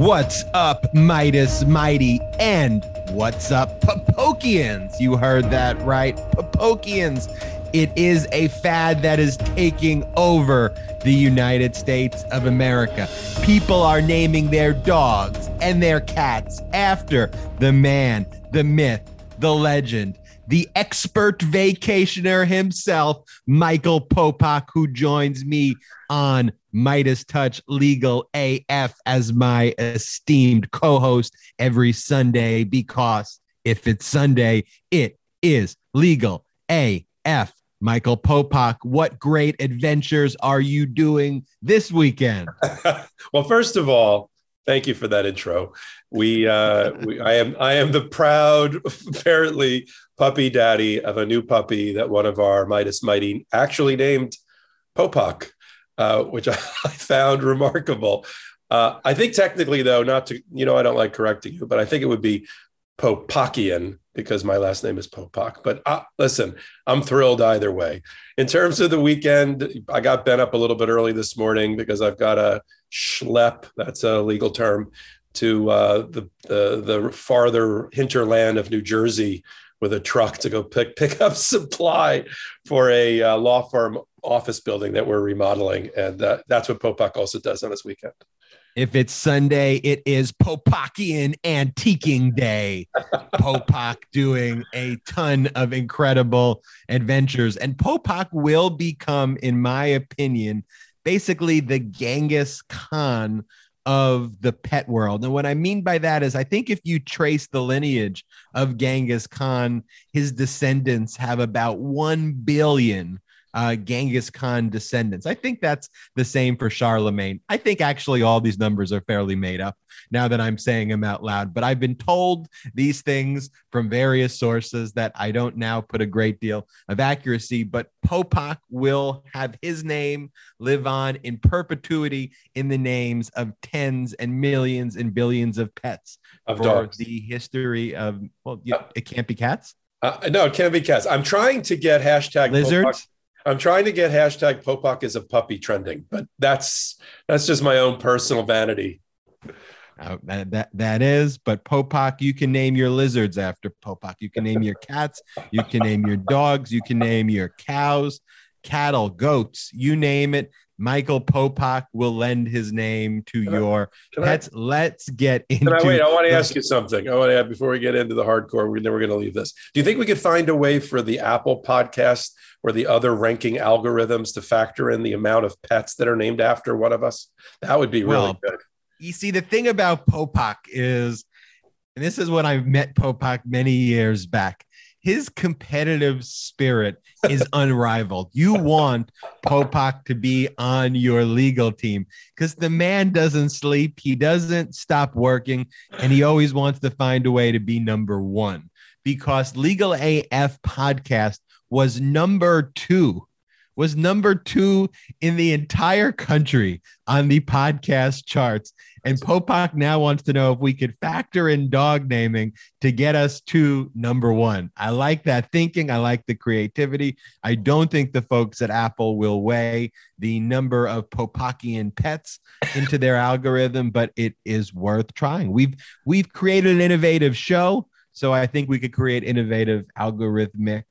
What's up, Meidas Mighty? And what's up, Popokians? You heard that right. Popokians. It is a fad that is taking over the United States of America. People are naming their dogs and their cats after the man, the myth, the legend, the expert vacationer himself, Michael Popok, who joins me on MeidasTouch Legal AF as my esteemed co host every Sunday because if it's Sunday, it is legal AF. Michael Popok, what great adventures are you doing this weekend? well, first of all, thank you for that intro. We, uh, we, I am, I am the proud, apparently, puppy daddy of a new puppy that one of our Meidas Mighty actually named Popok. Uh, which I, found remarkable. Uh, I think technically, though, not to, you know, I don't like correcting you, but I think it would be Popokian because my last name is Popok. But uh, listen, I'm thrilled either way. In terms of the weekend, I got bent up a little bit early this morning because I've got a schlep, that's a legal term, to uh, the, the, the farther hinterland of New Jersey with a truck to go pick pick up supply for a uh, law firm office building that we're remodeling, and uh, that's what Popok also does on his weekend. If it's Sunday, it is Popokian Antiquing Day. Popok doing a ton of incredible adventures, and Popok will become, in my opinion, basically the Genghis Khan of the pet world. And what I mean by that is, I think if you trace the lineage of Genghis Khan, his descendants have about 1 billion uh, Genghis Khan descendants. I think that's the same for Charlemagne. I think actually all these numbers are fairly made up now that I'm saying them out loud, but I've been told these things from various sources that I don't now put a great deal of accuracy. But Popok will have his name live on in perpetuity in the names of tens and millions and billions of pets of for dogs. the history of, well, you, it can't be cats. Uh, no, it can't be cats. I'm trying to get hashtag lizards. Popok. I'm trying to get hashtag Popok as a puppy trending, but that's that's just my own personal vanity. Uh, that, that that is, but Popok, you can name your lizards after Popok. You can name your cats, you can name your dogs, you can name your cows, cattle, goats, you name it. Michael Popok will lend his name to Can your I- pets. Let's get into. Can I wait? I want to ask you something. I want to before we get into the hardcore. We're going to leave this. Do you think we could find a way for the Apple podcast or the other ranking algorithms to factor in the amount of pets that are named after one of us? That would be really Well, good. you see, the thing about Popok is, and this is when I met Popok many years back. His competitive spirit is unrivaled. You want Popok to be on your legal team because the man doesn't sleep, he doesn't stop working, and he always wants to find a way to be number one. Because Legal AF podcast was number two, was number two in the entire country on the podcast charts. And Popok now wants to know if we could factor in dog naming to get us to number one. I like that thinking. I like the creativity. I don't think the folks at Apple will weigh the number of Popokian pets into their algorithm, but it is worth trying. We've we've created an innovative show, so I think we could create innovative algorithmic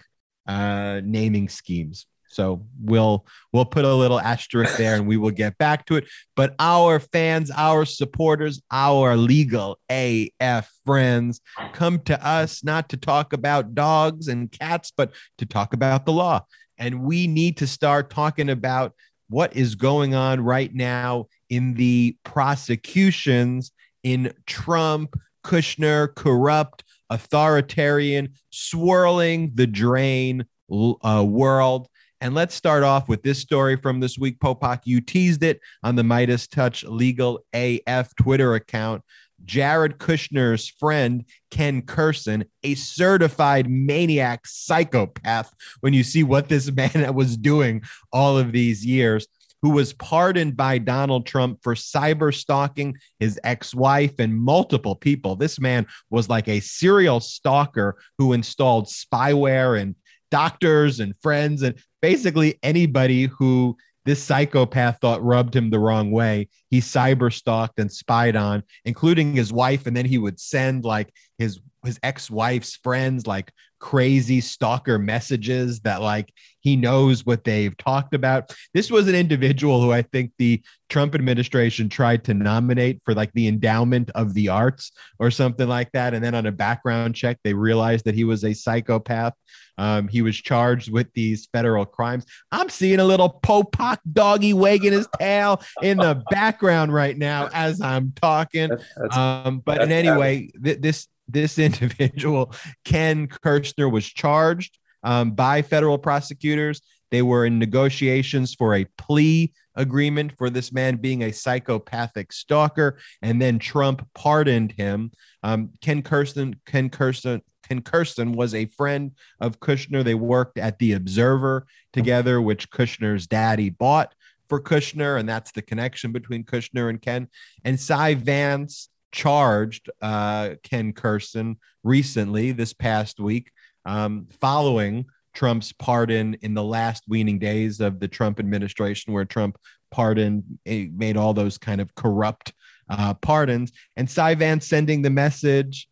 uh, naming schemes. So we'll we'll put a little asterisk there and we will get back to it. But our fans, our supporters, our legal AF friends come to us not to talk about dogs and cats, but to talk about the law. And we need to start talking about what is going on right now in the prosecutions in Trump, Kushner, corrupt, authoritarian, swirling the drain uh, world And let's start off with this story from this week. Popok, you teased it on the MeidasTouch Legal AF Twitter account. Jared Kushner's friend, Ken Kurson, a certified maniac psychopath, when you see what this man was doing all of these years, who was pardoned by Donald Trump for cyber stalking his ex wife and multiple people. This man was like a serial stalker who installed spyware and doctors and friends and basically anybody who this psychopath thought rubbed him the wrong way. He cyber stalked and spied on, including his wife, and then he would send like his his ex-wife's friends like crazy stalker messages that like he knows what they've talked about. This was an individual who I think the Trump administration tried to nominate for like the endowment of the arts or something like that. And then on a background check, they realized that he was a psychopath. Um, he was charged with these federal crimes. I'm seeing a little Popok doggy wagging his tail in the background right now as I'm talking. Um, but in any way, th- this this individual, Ken Kurson, was charged um, by federal prosecutors. They were in negotiations for a plea agreement for this man being a psychopathic stalker, and then Trump pardoned him. Um, Ken Kurson, Ken Kurson, Ken Kurson was a friend of Kushner. They worked at the Observer together, which Kushner's daddy bought for Kushner, and that's the connection between Kushner and Ken. And Cy Vance charged uh, Ken Kurson recently, this past week, um, following Trump's pardon in the last weaning days of the Trump administration, where Trump pardoned, eh, made all those kind of corrupt uh, pardons. And Cy Vance sending the message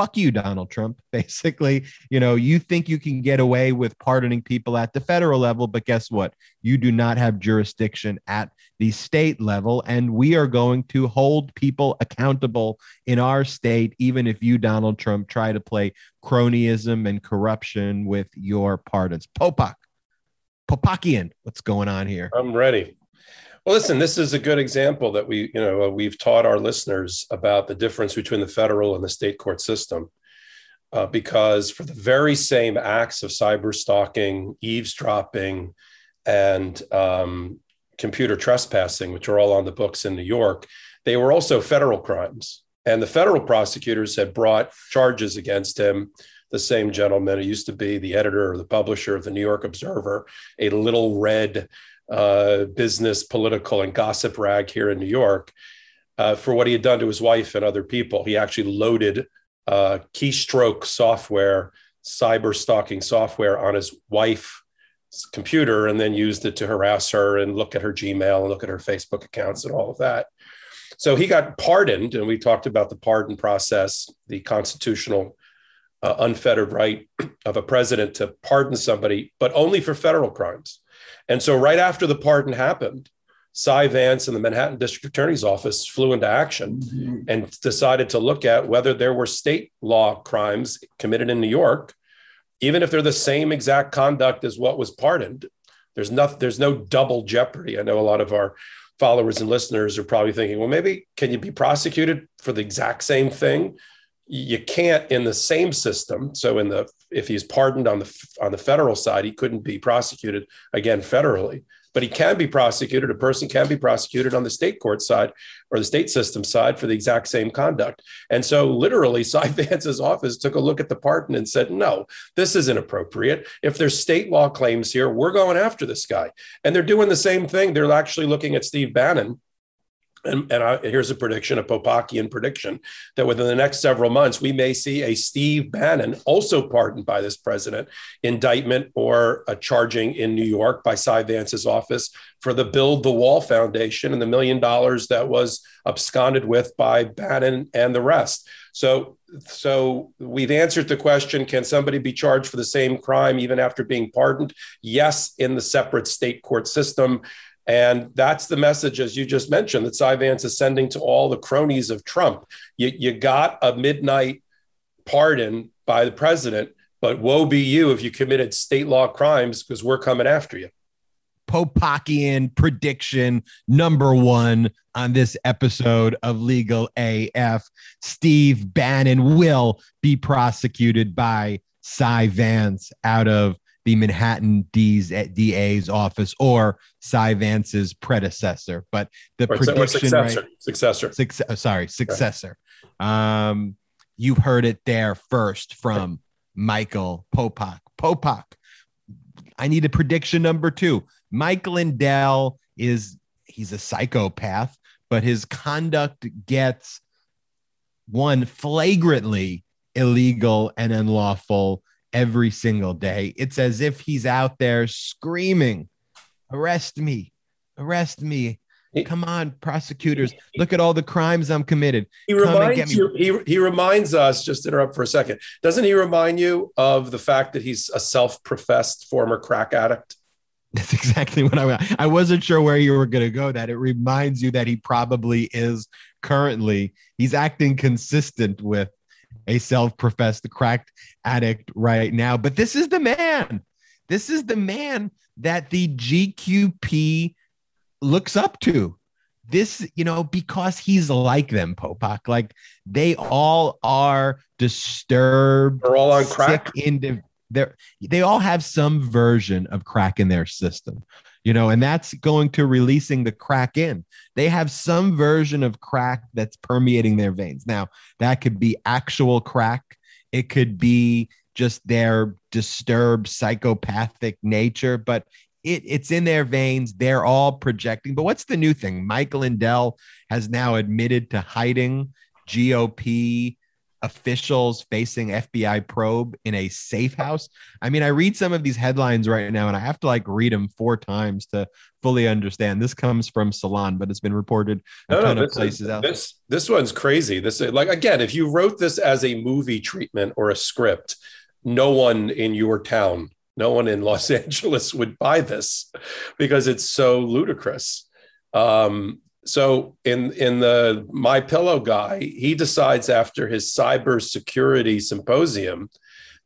fuck you, Donald Trump. Basically, you know, you think you can get away with pardoning people at the federal level, but guess what? You do not have jurisdiction at the state level. And we are going to hold people accountable in our state, even if you, Donald Trump, try to play cronyism and corruption with your pardons. Popok, Popokian, what's going on here? I'm ready. Well, listen, this is a good example that we, you know, we've taught our listeners about the difference between the federal and the state court system. Uh, because for the very same acts of cyber stalking, eavesdropping, and um, computer trespassing, which are all on the books in New York, they were also federal crimes. And the federal prosecutors had brought charges against him. The same gentleman who used to be the editor or the publisher of the New York Observer, a little red uh, business, political, and gossip rag here in New York uh, for what he had done to his wife and other people. He actually loaded uh, keystroke software, cyber stalking software on his wife's computer and then used it to harass her and look at her Gmail and look at her Facebook accounts and all of that. So he got pardoned, and we talked about the pardon process, the constitutional uh, unfettered right of a president to pardon somebody, but only for federal crimes. And so, right after the pardon happened, Cy Vance and the Manhattan District Attorney's Office flew into action mm-hmm. and decided to look at whether there were state law crimes committed in New York, even if they're the same exact conduct as what was pardoned. There's no, there's no double jeopardy. I know a lot of our followers and listeners are probably thinking, well, maybe can you be prosecuted for the exact same thing? You can't in the same system. So in the if he's pardoned on the on the federal side, he couldn't be prosecuted again federally. But he can be prosecuted. A person can be prosecuted on the state court side or the state system side for the exact same conduct. And so, literally, Cy Vance's office took a look at the pardon and said, "No, this isn't appropriate. If there's state law claims here, we're going after this guy." And they're doing the same thing. They're actually looking at Steve Bannon and, and I, here's a prediction, a Popokian prediction, that within the next several months, we may see a Steve Bannon, also pardoned by this president, indictment or a charging in New York by Cy Vance's office for the Build the Wall Foundation and the million dollars that was absconded with by Bannon and the rest. So, so we've answered the question: Can somebody be charged for the same crime even after being pardoned? Yes, in the separate state court system. And that's the message, as you just mentioned, that Cy Vance is sending to all the cronies of Trump. You, you got a midnight pardon by the president, but woe be you if you committed state law crimes because we're coming after you. Popokian prediction number one on this episode of Legal AF. Steve Bannon will be prosecuted by Cy Vance out of the Manhattan D's, at DA's office or Cy Vance's predecessor. But the Or, or prediction, successor. right? Successor. Success, oh, sorry, successor. Um, you heard it there first from Michael Popok. Popok. I need a prediction number two. Mike Lindell is he's a psychopath, but his conduct gets one flagrantly illegal and unlawful every single day. It's as if he's out there screaming, arrest me, arrest me. He- Come on, prosecutors. Look at all the crimes I'm committed. He Come reminds you. He, he reminds us. Just interrupt for a second. Doesn't he remind you of the fact that he's a self-professed former crack addict? That's exactly what I was. I wasn't sure where you were going to go. That it reminds you that he probably is currently he's acting consistent with a self-professed cracked addict right now. But this is the man. This is the man that the GQP looks up to. This, you know, because he's like them, Popok. Like they all are disturbed, They're all on crack. indiv- they all have some version of crack in their system you know and that's going to releasing the crack in. They have some version of crack that's permeating their veins. Now that could be actual crack. It could be just their disturbed psychopathic nature but it, it's in their veins. They're all projecting. But what's the new thing? Michael lindell has now admitted to hiding gop officials facing FBI probe in a safe house. I mean, I read some of these headlines right now and I have to like read them four times to fully understand. This comes from Salon, but it's been reported a No, ton no, of places is, out. this this one's crazy. This is like again, if you wrote this as a movie treatment or a script, no one in your town, no one in Los Angeles would buy this because it's so ludicrous. Um, so in in the My Pillow guy, he decides after his cyber security symposium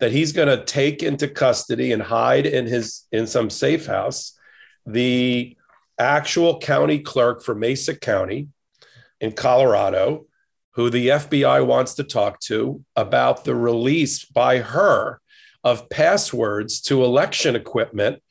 that he's going to take into custody and hide in his in some safe house the actual county clerk for Mesa County in Colorado, who the FBI wants to talk to about the release by her of passwords to election equipment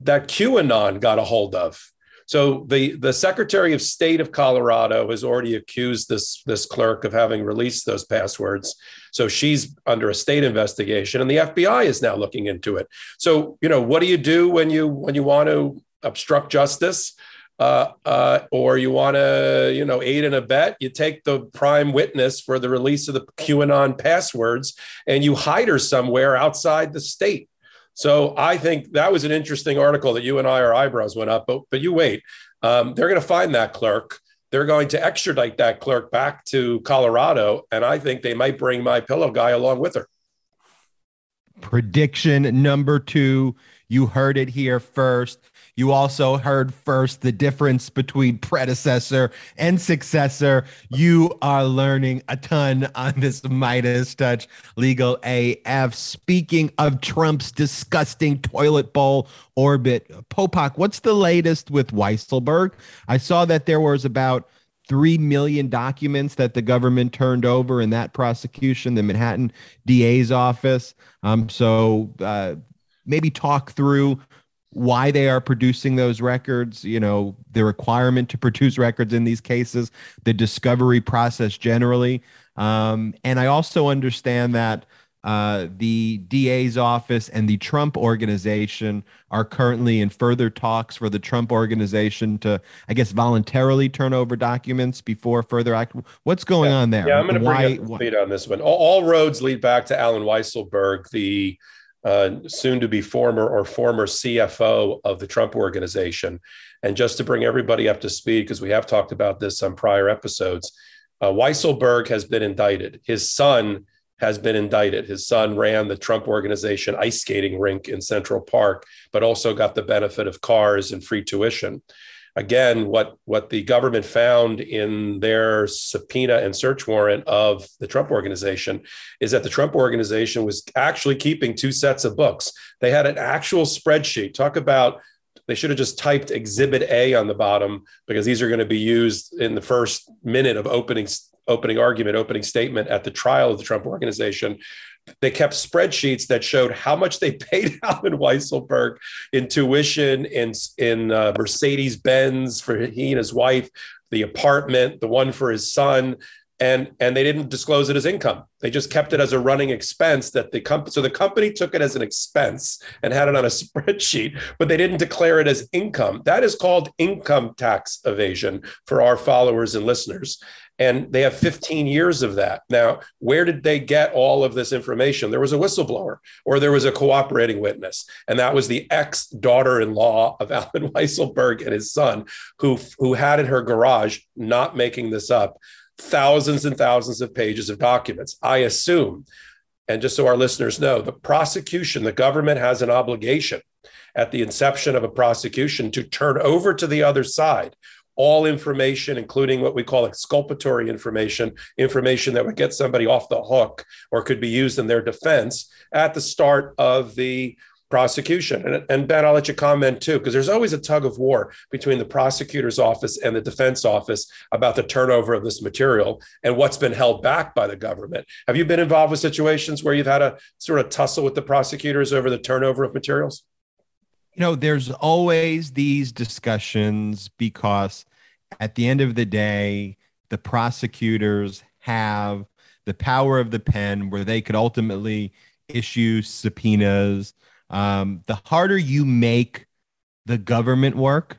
that QAnon got a hold of. So the, the Secretary of State of Colorado has already accused this, this clerk of having released those passwords. So she's under a state investigation, and the FBI is now looking into it. So you know, what do you do when you when you want to obstruct justice? uh, uh, or you want to, you know, aid and abet, you take the prime witness for the release of the QAnon passwords and you hide her somewhere outside the state. So I think that was an interesting article that you and I, our eyebrows went up, but, but you wait. Um, they're going to find that clerk. They're going to extradite that clerk back to Colorado. And I think they might bring my pillow guy along with her. Prediction number two. You heard it here first. You also heard first the difference between predecessor and successor. You are learning a ton on this MeidasTouch Legal AF. Speaking of Trump's disgusting toilet bowl orbit, Popok, what's the latest with Weisselberg? I saw that there was about 3 million documents that the government turned over in that prosecution, the Manhattan DA's office. Um, so uh, maybe talk through why they are producing those records, you know, the requirement to produce records in these cases, the discovery process generally. Um, and I also understand that uh, the DA's office and the Trump organization are currently in further talks for the Trump organization to, I guess, voluntarily turn over documents before further act. What's going yeah. on there? Yeah, I'm going to bring up the speed on this one. All, all roads lead back to Alan Weisselberg, the uh, soon to be former or former CFO of the Trump organization. And just to bring everybody up to speed, because we have talked about this on prior episodes, uh, Weisselberg has been indicted. His son has been indicted. His son ran the Trump organization ice skating rink in Central Park, but also got the benefit of cars and free tuition. Again, what, what the government found in their subpoena and search warrant of the Trump organization is that the Trump organization was actually keeping two sets of books. They had an actual spreadsheet. Talk about they should have just typed exhibit A on the bottom because these are going to be used in the first minute of opening opening argument, opening statement at the trial of the Trump organization. They kept spreadsheets that showed how much they paid Alvin Weisselberg in tuition, in in uh, Mercedes Benz for he and his wife, the apartment, the one for his son, and and they didn't disclose it as income. They just kept it as a running expense that the company. So the company took it as an expense and had it on a spreadsheet, but they didn't declare it as income. That is called income tax evasion for our followers and listeners and they have 15 years of that. Now, where did they get all of this information? There was a whistleblower or there was a cooperating witness, and that was the ex daughter in law of Alvin Weisselberg and his son, who, who had in her garage, not making this up, thousands and thousands of pages of documents. I assume, and just so our listeners know, the prosecution, the government has an obligation at the inception of a prosecution to turn over to the other side all information, including what we call exculpatory information, information that would get somebody off the hook or could be used in their defense at the start of the prosecution. And, and Ben, I'll let you comment too, because there's always a tug of war between the prosecutor's office and the defense office about the turnover of this material and what's been held back by the government. Have you been involved with situations where you've had a sort of tussle with the prosecutors over the turnover of materials? You know, there's always these discussions because at the end of the day, the prosecutors have the power of the pen where they could ultimately issue subpoenas. Um, the harder you make the government work,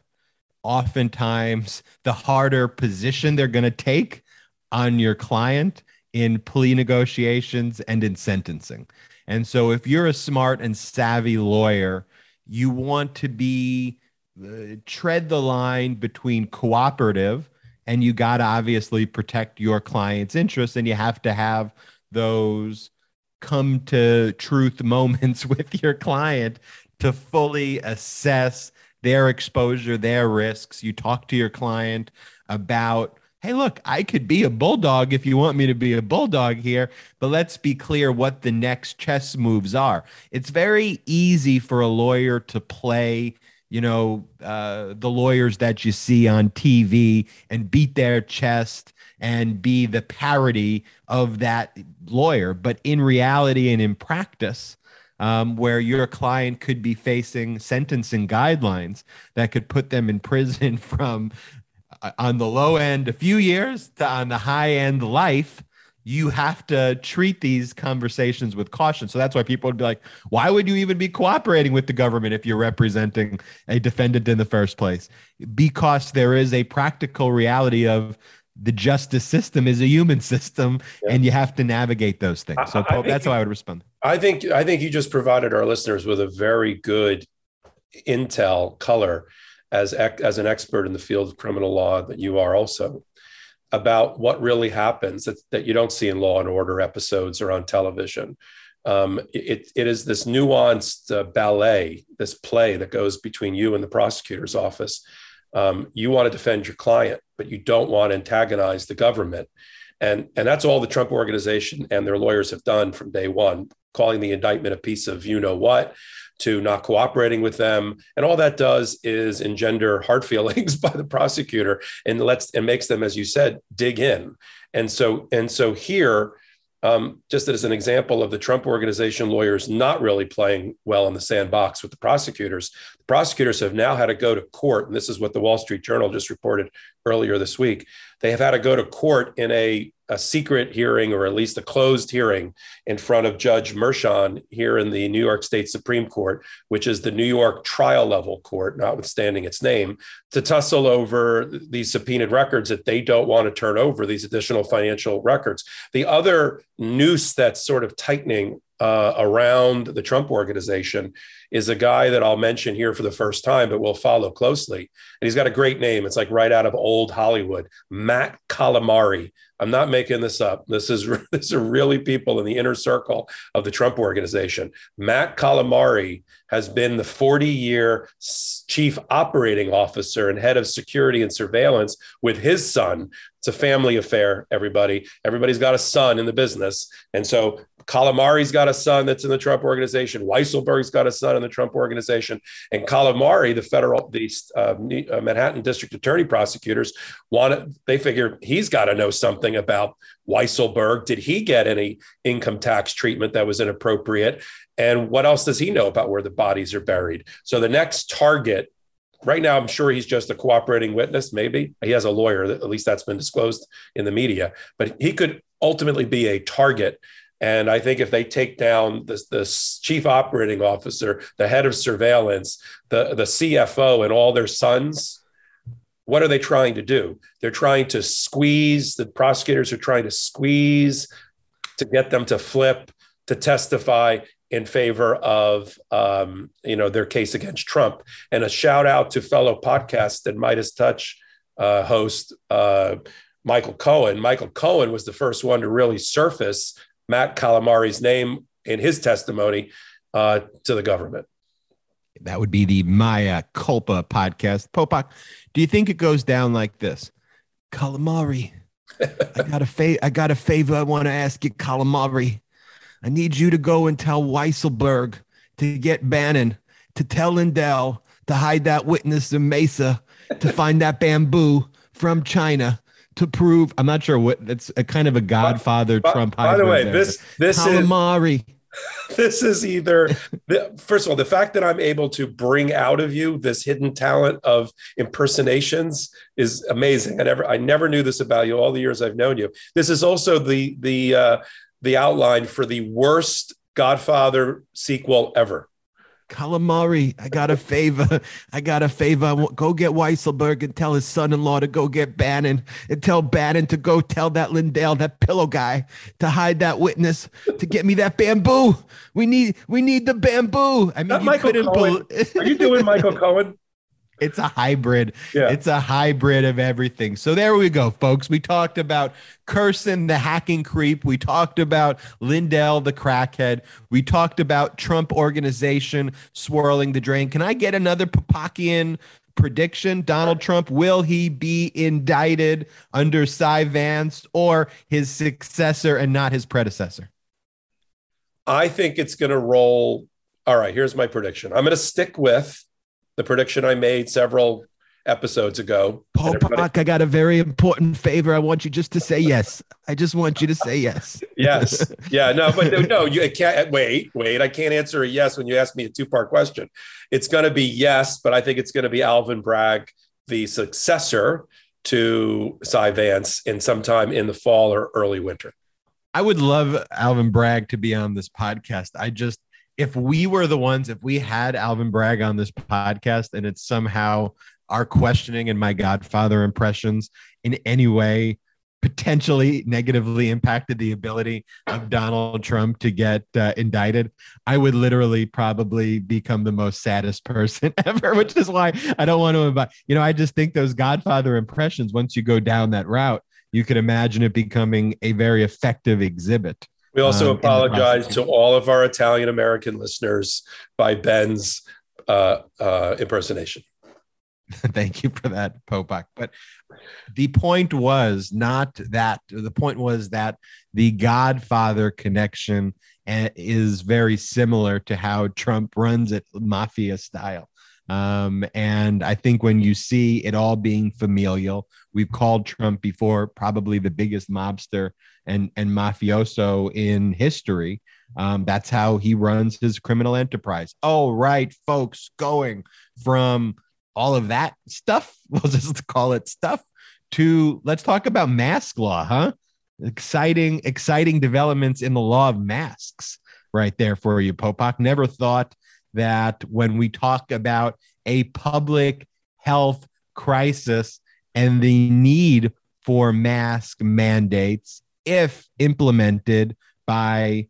oftentimes the harder position they're going to take on your client in plea negotiations and in sentencing. And so, if you're a smart and savvy lawyer, you want to be uh, tread the line between cooperative and you got to obviously protect your client's interests and you have to have those come to truth moments with your client to fully assess their exposure their risks. You talk to your client about hey, look, I could be a bulldog if you want me to be a bulldog here, but let's be clear what the next chess moves are. It's very easy for a lawyer to play, you know, uh, the lawyers that you see on TV and beat their chest and be the parody of that lawyer. But in reality and in practice, um, where your client could be facing sentencing guidelines that could put them in prison from Uh, on the low end a few years to on the high end life you have to treat these conversations with caution. So that's why people would be like, why would you even be cooperating with the government if you're representing a defendant in the first place? Because there is a practical reality of the justice system is a human system yeah. and you have to navigate those things. So I, I that's how I would respond. I think I think you just provided our listeners with a very good intel color as as an expert in the field of criminal law that you are also about what really happens that, that you don't see in law and order episodes or on television. Um, it, it is this nuanced uh, ballet this play that goes between you and the prosecutor's office. Um, you want to defend your client but you don't want to antagonize the government. And and that's all the trump organization and their lawyers have done from day one calling the indictment a piece of you know what to not cooperating with them. And all that does is engender hard feelings by the prosecutor and lets and makes them as you said dig in. And so and so here um, just as an example of the Trump organization lawyers not really playing well in the sandbox with the prosecutors, prosecutors have now had to go to court. And this is what the Wall Street Journal just reported earlier this week. They have had to go to court in a a secret hearing or at least a closed hearing in front of Judge Merchan here in the New York State Supreme Court, which is the New York trial level court, notwithstanding its name, to tussle over these subpoenaed records that they don't want to turn over, these additional financial records. The other noose that's sort of tightening uh, around the Trump organization is a guy that I'll mention here for the first time, but we'll follow closely. And he's got a great name. It's like right out of old Hollywood, Matt Calamari. I'm not making this up. This is this are really people in the inner circle of the Trump organization. Matt Calamari has been the 40 year chief operating officer and head of security and surveillance with his son. It's a family affair, everybody. Everybody's got a son in the business. And so Calamari's got a son that's in the Trump organization. Weisselberg's got a son the Trump organization. And Calamari, the federal, the uh, uh, Manhattan District Attorney prosecutors wanted, they figure he's got to know something about Weisselberg. Did he get any income tax treatment that was inappropriate? And what else does he know about where the bodies are buried? So the next target right now, I'm sure he's just a cooperating witness. Maybe he has a lawyer. At least that's been disclosed in the media. But he could ultimately be a target. And I think if they take down the, the chief operating officer, the head of surveillance, the, the CFO, and all their sons, what are they trying to do? They're trying to squeeze, the prosecutors are trying to squeeze to get them to flip, to testify in favor of um, you know their case against Trump. And a shout out to fellow podcast and MeidasTouch uh, host uh, Michael Cohen. Michael Cohen was the first one to really surface Matt Calamari's name in his testimony uh, to the government. That would be the Mea Culpa podcast. Popok, do you think it goes down like this? Calamari, I got a fa- I got a favor I want to ask you, Calamari. I need you to go and tell Weisselberg to get Bannon, to tell Lindell to hide that witness in Mesa, to find that bamboo from China to prove. I'm not sure what that's a kind of a Godfather by, Trump. By the way, there. this this Calamari. is this is either the, first of all the fact that i'm able to bring out of you this hidden talent of impersonations is amazing i never i never knew this about you all the years i've known you this is also the the uh, the outline for the worst Godfather sequel ever. Calamari, I got a favor. I got a favor. Go get Weisselberg and tell his son-in-law to go get Bannon and tell Bannon to go tell that Lindell, that pillow guy, to hide that witness, to get me that bamboo. We need we need the bamboo. I mean, you Michael Cohen. Are you doing Michael Cohen? It's a hybrid. Yeah. It's a hybrid of everything. So there we go, folks. We talked about Kurson, the hacking creep. We talked about Lindell, the crackhead. We talked about Trump organization swirling the drain. Can I get another Popokian prediction? Donald Trump, will he be indicted under Cy Vance or his successor and not his predecessor? I think it's going to roll. All right, here's my prediction. I'm going to stick with the prediction I made several episodes ago. Paul Pock, I got a very important favor. I want you just to say yes. I just want you to say yes. yes. Yeah. No, but no, you can't wait, wait. I can't answer a yes when you ask me a two-part question. It's going to be yes, but I think it's going to be Alvin Bragg, the successor to Cy Vance in sometime in the fall or early winter. I would love Alvin Bragg to be on this podcast. I just if we were the ones, if we had Alvin Bragg on this podcast and it's somehow our questioning and my Godfather impressions in any way potentially negatively impacted the ability of Donald Trump to get uh, indicted, I would literally probably become the most saddest person ever, which is why I don't want to invite. You know, I just think those Godfather impressions, once you go down that route, you could imagine it becoming a very effective exhibit. We also um, apologize to all of our Italian American listeners by Ben's uh, uh, impersonation. Thank you for that, Popok. But the point was not that. The point was that the Godfather connection eh, is very similar to how Trump runs it, mafia style. Um, and I think when you see it all being familial, we've called Trump before probably the biggest mobster and, and mafioso in history. Um, that's how he runs his criminal enterprise. Oh, right, folks, going from all of that stuff, we'll just call it stuff, to let's talk about mask law, huh? Exciting, exciting developments in the law of masks right there for you, Popok. Never thought that when we talk about a public health crisis and the need for mask mandates, if implemented by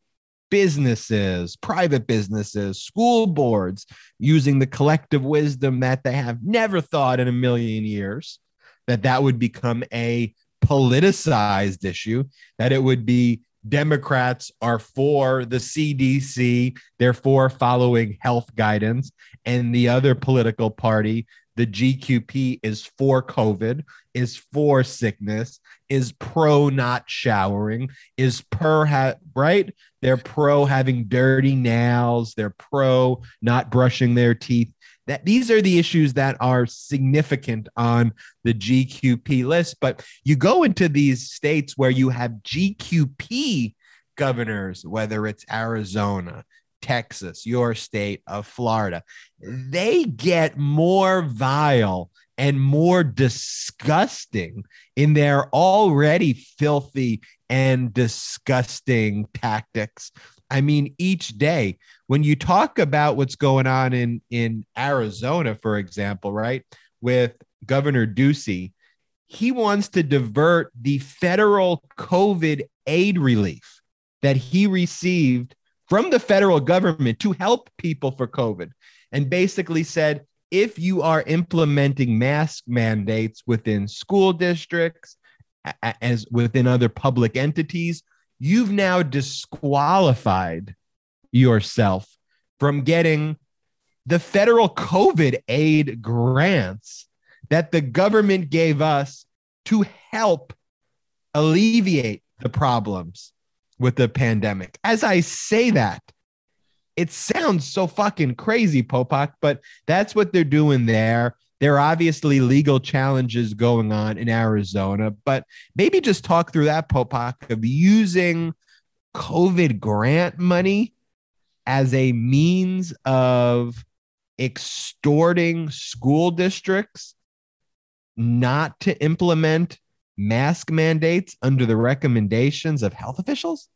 businesses, private businesses, school boards, using the collective wisdom that they have never thought in a million years that that would become a politicized issue, that it would be Democrats are for the CDC, they're for following health guidance, and the other political party, the GQP is for COVID, is for sickness, is pro not showering, is per ha- right? They're pro having dirty nails, they're pro not brushing their teeth. That these are the issues that are significant on the GQP list. But you go into these states where you have GQP governors, whether it's Arizona, Texas, your state of Florida, they get more vile and more disgusting in their already filthy and disgusting tactics. I mean, each day when you talk about what's going on in, in Arizona, for example, right, with Governor Ducey, he wants to divert the federal COVID aid relief that he received from the federal government to help people for COVID and basically said if you are implementing mask mandates within school districts, as within other public entities, you've now disqualified yourself from getting the federal COVID aid grants that the government gave us to help alleviate the problems with the pandemic. As I say that, it sounds so fucking crazy, Popok, but that's what they're doing there. There are obviously legal challenges going on in Arizona, but maybe just talk through that, Popok, of using COVID grant money as a means of extorting school districts not to implement mask mandates under the recommendations of health officials?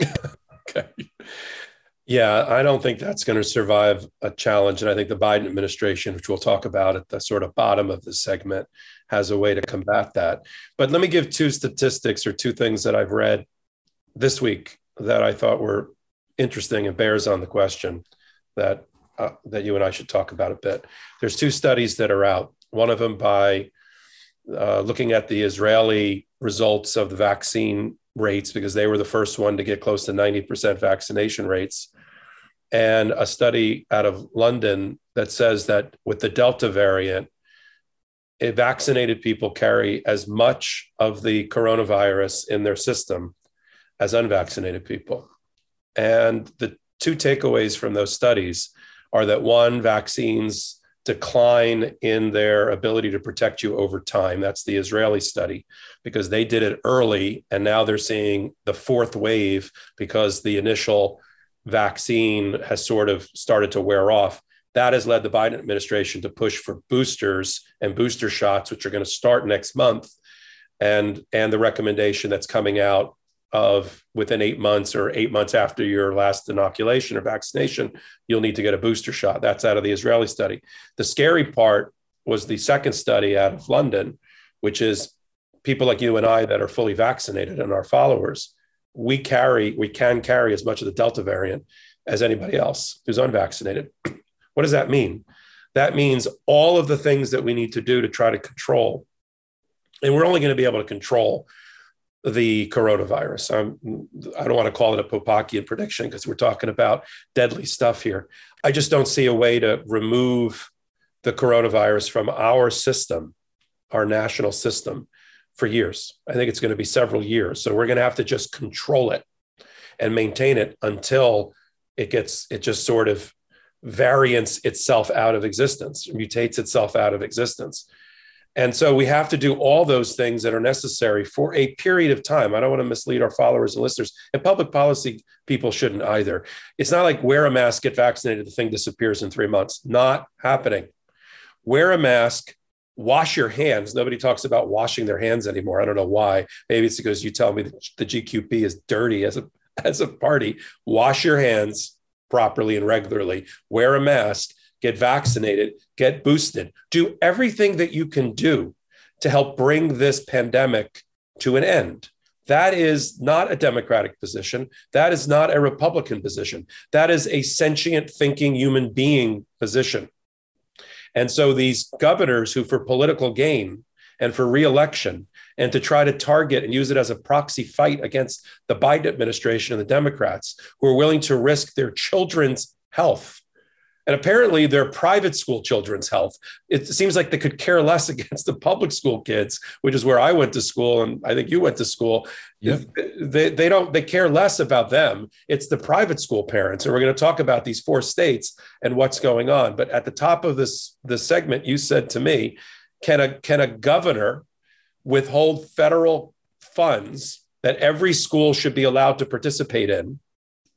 okay. Yeah, I don't think that's going to survive a challenge. And I think the Biden administration, which we'll talk about at the sort of bottom of this segment, has a way to combat that. But let me give two statistics or two things that I've read this week that I thought were interesting and bears on the question that uh, that you and I should talk about a bit. There's two studies that are out. One of them by uh, looking at the Israeli results of the vaccine rates because they were the first one to get close to 90% vaccination rates. And a study out of London that says that with the Delta variant, vaccinated people carry as much of the coronavirus in their system as unvaccinated people. And the two takeaways from those studies are that one, vaccines decline in their ability to protect you over time. That's the Israeli study because they did it early and now they're seeing the fourth wave because the initial vaccine has sort of started to wear off. That has led the Biden administration to push for boosters and booster shots, which are going to start next month. And, and the recommendation that's coming out of within eight months or eight months after your last inoculation or vaccination, you'll need to get a booster shot. That's out of the Israeli study. The scary part was the second study out of London, which is people like you and I that are fully vaccinated and our followers. We carry, we can carry as much of the Delta variant as anybody else who's unvaccinated. what does that mean? That means all of the things that we need to do to try to control, and we're only going to be able to control the coronavirus. I'm, I don't want to call it a Popokian prediction because we're talking about deadly stuff here. I just don't see a way to remove the coronavirus from our system, our national system, for years. I think it's going to be several years. So we're going to have to just control it and maintain it until it gets, it just sort of variants itself out of existence, mutates itself out of existence. And so we have to do all those things that are necessary for a period of time. I don't want to mislead our followers and listeners, and public policy people shouldn't either. It's not like wear a mask, get vaccinated, the thing disappears in three months. Not happening. Wear a mask, wash your hands. Nobody talks about washing their hands anymore. I don't know why. Maybe it's because you tell me the GQP is dirty as a as a party. Wash your hands properly and regularly. Wear a mask get vaccinated, get boosted, do everything that you can do to help bring this pandemic to an end. That is not a Democratic position. That is not a Republican position. That is a sentient thinking human being position. And so these governors who, for political gain and for reelection, and to try to target and use it as a proxy fight against the Biden administration and the Democrats who are willing to risk their children's health And apparently, their private school children's health. It seems like they could care less against the public school kids, which is where I went to school, and I think you went to school. Yep. They, they don't they care less about them. It's the private school parents, and we're going to talk about these four states and what's going on. But at the top of this this segment, you said to me, "Can a can a governor withhold federal funds that every school should be allowed to participate in,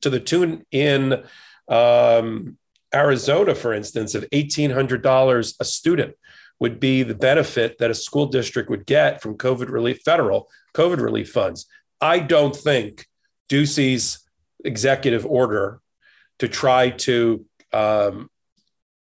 to the tune in." Um, Arizona, for instance, of $1,800 a student would be the benefit that a school district would get from COVID relief, federal COVID relief funds. I don't think Ducey's executive order to try to um,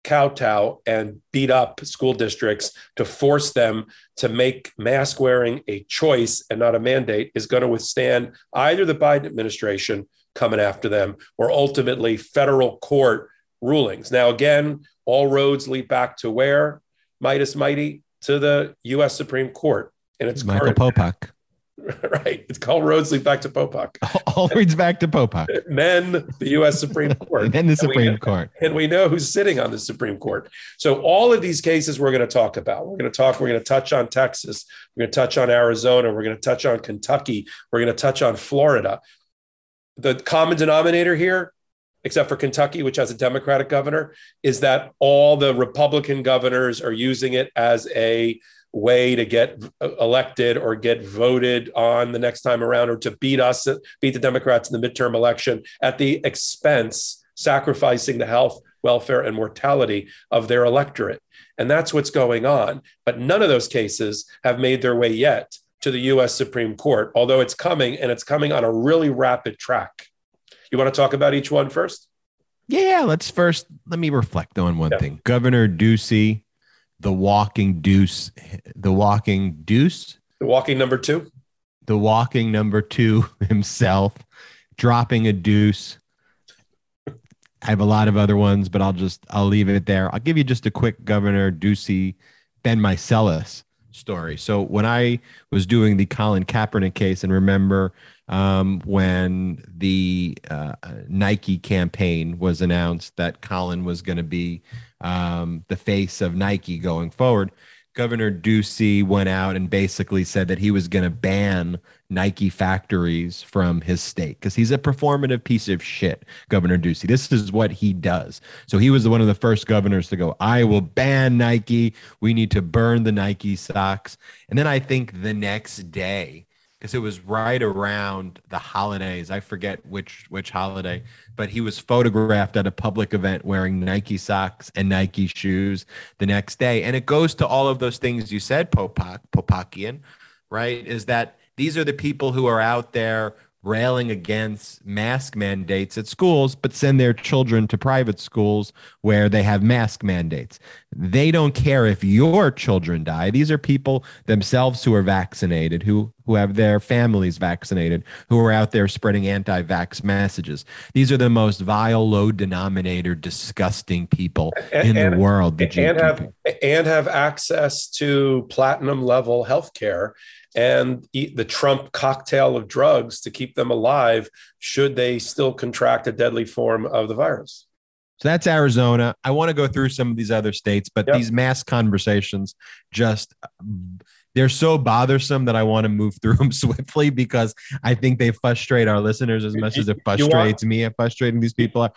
kowtow and beat up school districts to force them to make mask wearing a choice and not a mandate is going to withstand either the Biden administration coming after them or ultimately federal court rulings. Now, again, all roads lead back to where? Meidas Mighty to the U.S. Supreme Court. And it's Michael current. Popok. right. It's called roads lead back to Popok. All leads back to Popok. And then the U.S. Supreme Court. and then the And we Supreme know- Court. And we know who's sitting on the Supreme Court. So all of these cases we're going to talk about. We're going to talk, we're going to touch on Texas. We're going to touch on Arizona. We're going to touch on Kentucky. We're going to touch on Florida. The common denominator here, except for Kentucky, which has a Democratic governor, is that all the Republican governors are using it as a way to get elected or get voted on the next time around or to beat us, beat the Democrats in the midterm election at the expense, sacrificing the health, welfare, and mortality of their electorate. And that's what's going on. But none of those cases have made their way yet to the US Supreme Court, although it's coming and it's coming on a really rapid track. You want to talk about each one first? Yeah, let's first let me reflect on one Yeah. thing. Governor Ducey, the walking deuce, the walking deuce, The walking number two. the walking number two himself, dropping a deuce. I have a lot of other ones, but I'll just I'll leave it there. I'll give you just a quick Governor Ducey, Ben Meiselas story. So when I was doing the Colin Kaepernick case, and remember um, when the uh, Nike campaign was announced that Colin was going to be um, the face of Nike going forward, Governor Ducey went out and basically said that he was going to ban Nike factories from his state because he's a performative piece of shit, Governor Ducey. This is what he does. So he was one of the first governors to go, I will ban Nike. We need to burn the Nike socks. And then I think the next day, because it was right around the holidays, I forget which which holiday, but he was photographed at a public event wearing Nike socks and Nike shoes the next day. And it goes to all of those things you said, Popok, Popokian, right? Is that these are the people who are out there railing against mask mandates at schools, but send their children to private schools where they have mask mandates. They don't care if your children die. These are people themselves who are vaccinated, who who have their families vaccinated, who are out there spreading anti-vax messages. These are the most vile, low denominator, disgusting people And- in and- the world. The and have and have access to platinum level health care and eat the Trump cocktail of drugs to keep them alive should they still contract a deadly form of the virus. So that's Arizona. I want to go through some of these other states, but Yep. these mass conversations just they're so bothersome that I want to move through them swiftly because I think they frustrate our listeners as much as it frustrates me at frustrating these people. are.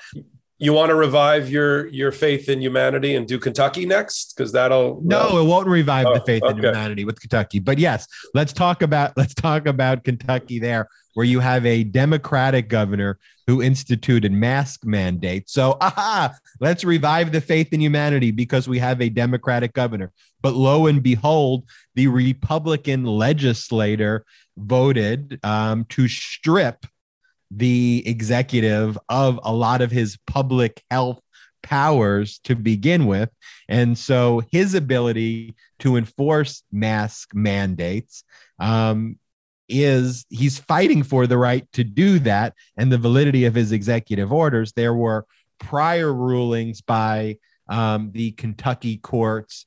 You want to revive your your faith in humanity and do Kentucky next because that'll No, it won't revive the Oh, faith in humanity with Kentucky. But yes, let's talk about let's talk about Kentucky there, where you have a Democratic governor who instituted mask mandates. So, aha, let's revive the faith in humanity because we have a Democratic governor. But lo and behold, the Republican legislator voted um, to strip the executive of a lot of his public health powers to begin with. And so his ability to enforce mask mandates um, is he's fighting for the right to do that and the validity of his executive orders. There were prior rulings by um, the Kentucky courts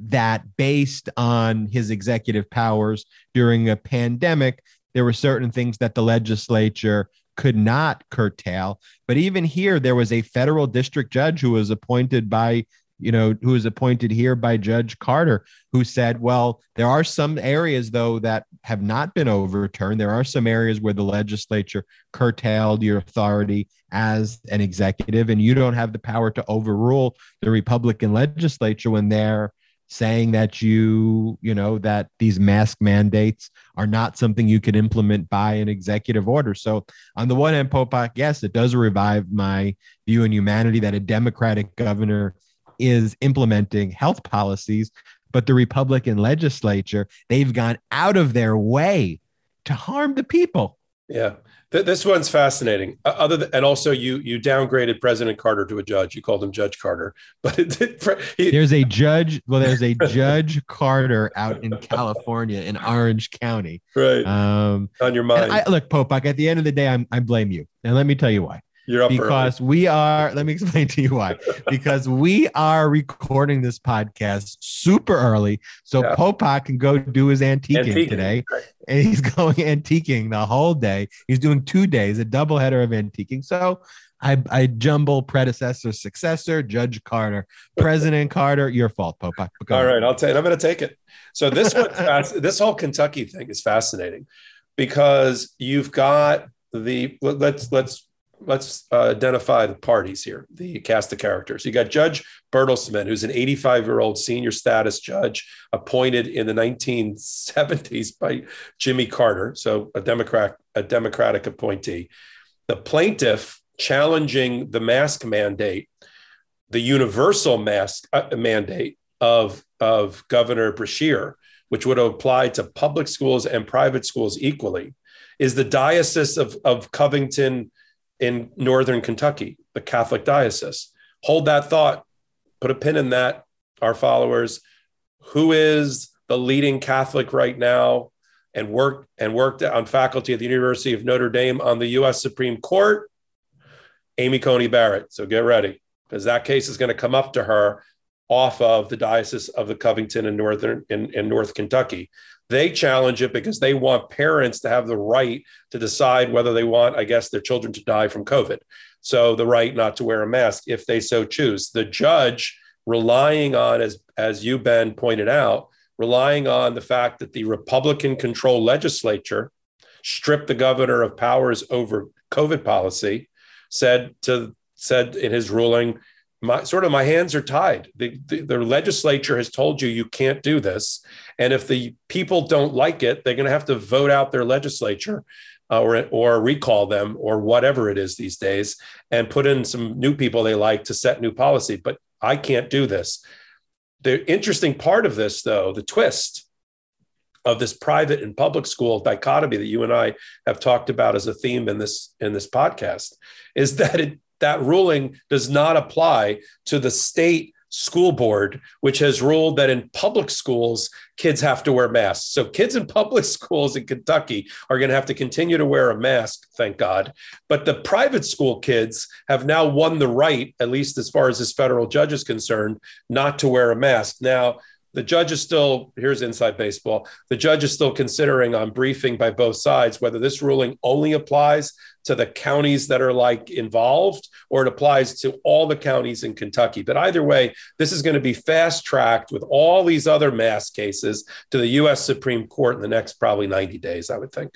that, based on his executive powers during a pandemic, there were certain things that the legislature could not curtail. But even here, there was a federal district judge who was appointed by you know, who was appointed here by Judge Carter, who said, well, there are some areas, though, that have not been overturned. There are some areas where the legislature curtailed your authority as an executive, and you don't have the power to overrule the Republican legislature when they're saying that you, you know, that these mask mandates are not something you can implement by an executive order. So, on the one hand, Popok, yes, it does revive my view in humanity that a Democratic governor is implementing health policies, but the Republican legislature, they've gone out of their way to harm the people. Yeah. This one's fascinating. Uh, other than, and also you you downgraded President Carter to a judge. You called him Judge Carter, but it, it, he, there's a judge. Well, there's a Judge Carter out in California in Orange County. Right. Um, on your mind. I, look, Popok. At the end of the day, I'm I blame you, and let me tell you why. You're up because early. we are. Let me explain to you why. because we are recording this podcast super early, so yeah. Can go do his antiquing, antiquing. today, and he's going antiquing the whole day. He's doing two days, a double header of antiquing. So I, I jumble predecessor, successor, Judge Carter, President Carter. Your fault, Popok. All right, I'll take. I'm going to take it. So this one, this whole Kentucky thing is fascinating because you've got the let's let's let's uh, identify the parties here, the cast of characters. You got Judge Bertelsman, who's an 85 year old senior status judge appointed in the 1970s by Jimmy Carter, so a Democrat, a Democratic appointee. The plaintiff challenging the mask mandate, the universal mask uh, mandate of, of Governor Beshear, which would apply to public schools and private schools equally, is the Diocese of, of Covington in northern Kentucky, the Catholic diocese. Hold that thought, put a pin in that, our followers. Who is the leading Catholic right now and worked and worked on faculty at the University of Notre Dame on the US Supreme Court? Amy Coney Barrett. So get ready because that case is going to come up to her off of the diocese of the Covington in northern in, in North Kentucky. They challenge it because they want parents to have the right to decide whether they want, I guess, their children to die from COVID. So the right not to wear a mask if they so choose. The judge relying on, as as you Ben pointed out, relying on the fact that the Republican controlled legislature stripped the governor of powers over COVID policy, said to said in his ruling, my sort of my hands are tied. The, the, the, legislature has told you you can't do this, and if the people don't like it, they're going to have to vote out their legislature, uh, or or recall them, or whatever it is these days, and put in some new people they like to set new policy. But I can't do this. The interesting part of this, though, the twist of this private and public school dichotomy that you and I have talked about as a theme in this in this podcast, is that it that ruling does not apply to the state school board, which has ruled that in public schools, kids have to wear masks. So, kids in public schools in Kentucky are going to have to continue to wear a mask, thank God. But the private school kids have now won the right, at least as far as this federal judge is concerned, not to wear a mask. Now, the judge is still here's inside baseball the judge is still considering on briefing by both sides whether this ruling only applies to the counties that are like involved or it applies to all the counties in kentucky. But either way this is going to be fast tracked with all these other mass cases to the us supreme court in the next probably 90 days i would think.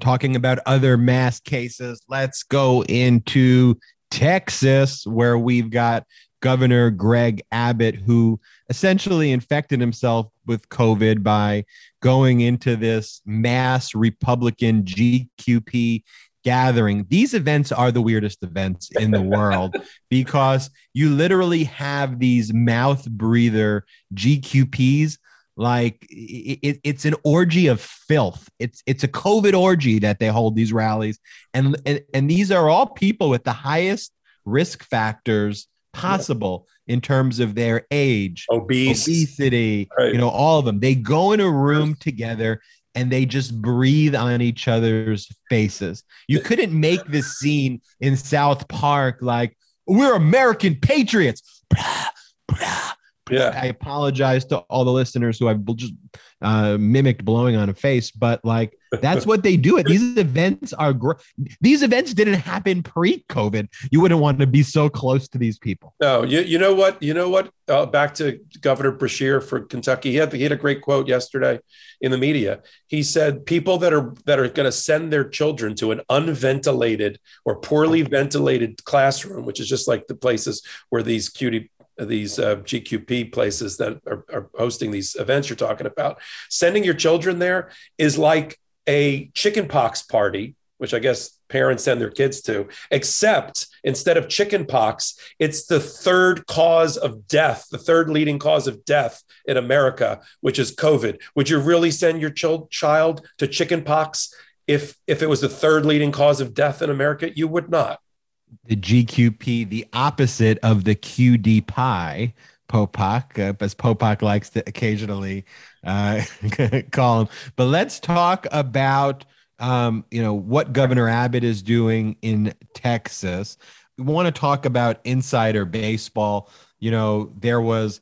Talking about other mass cases let's go into texas where we've got Governor Greg Abbott, who essentially infected himself with COVID by going into this mass Republican GQP gathering. These events are the weirdest events in the world because you literally have these mouth breather GQPs. Like it, it's an orgy of filth. It's it's a COVID orgy that they hold these rallies, and and, and these are all people with the highest risk factors possible yeah. in terms of their age, Obese. obesity, right. you know, all of them. They go in a room together and they just breathe on each other's faces. You couldn't make this scene in South Park like we're American patriots. Blah, blah, Yeah. I apologize to all the listeners who I've just uh, mimicked blowing on a face, but like that's what they do. It these events are gr- these events didn't happen pre-COVID. You wouldn't want to be so close to these people. No, you, you know what? You know what? Uh, back to Governor Beshear for Kentucky. He had, he had a great quote yesterday in the media. He said, "People that are that are going to send their children to an unventilated or poorly ventilated classroom, which is just like the places where these cutie these uh, GQP places that are, are hosting these events you're talking about, sending your children there is like a chickenpox party." Which I guess parents send their kids to, except instead of chickenpox, it's the third cause of death, the third leading cause of death in America, which is COVID. Would you really send your ch- child to chickenpox if if it was the third leading cause of death in America? You would not. The GQP, the opposite of the QD pie. Popok, uh, as Popok likes to occasionally uh, call him. But let's talk about um, you know what Governor Abbott is doing in Texas. We want to talk about insider baseball. You know, there was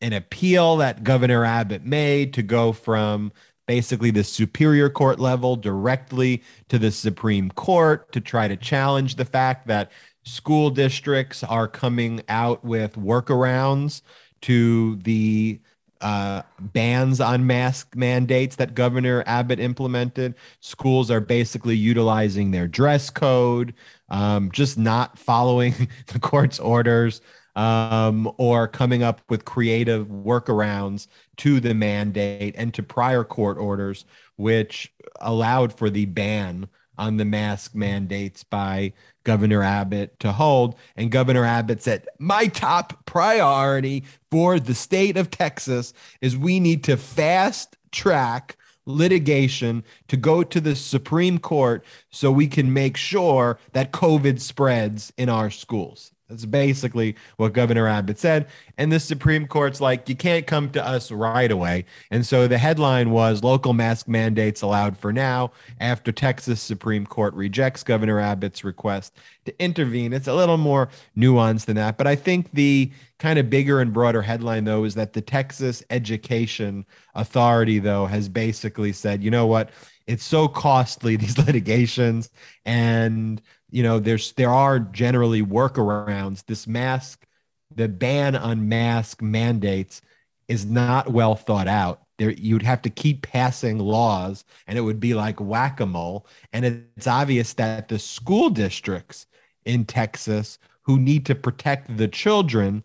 an appeal that Governor Abbott made to go from basically the superior court level directly to the Supreme Court to try to challenge the fact that school districts are coming out with workarounds to the uh, bans on mask mandates that Governor Abbott implemented. Schools are basically utilizing their dress code, um, just not following the court's orders, um, or coming up with creative workarounds to the mandate and to prior court orders, which allowed for the ban on the mask mandates by Governor Abbott to hold. And Governor Abbott said, My top priority for the state of Texas is we need to fast track litigation to go to the Supreme Court so we can make sure that COVID spreads in our schools. That's basically what Governor Abbott said. And the Supreme Court's like, you can't come to us right away. And so the headline was local mask mandates allowed for now after Texas Supreme Court rejects Governor Abbott's request to intervene. It's a little more nuanced than that. But I think the kind of bigger and broader headline, though, is that the Texas Education Authority, though, has basically said, you know what? It's so costly, these litigations. And you know there's there are generally workarounds. This mask the ban on mask mandates is not well thought out. There you'd have to keep passing laws and it would be like whack-a-mole. And it's obvious that the school districts in Texas who need to protect the children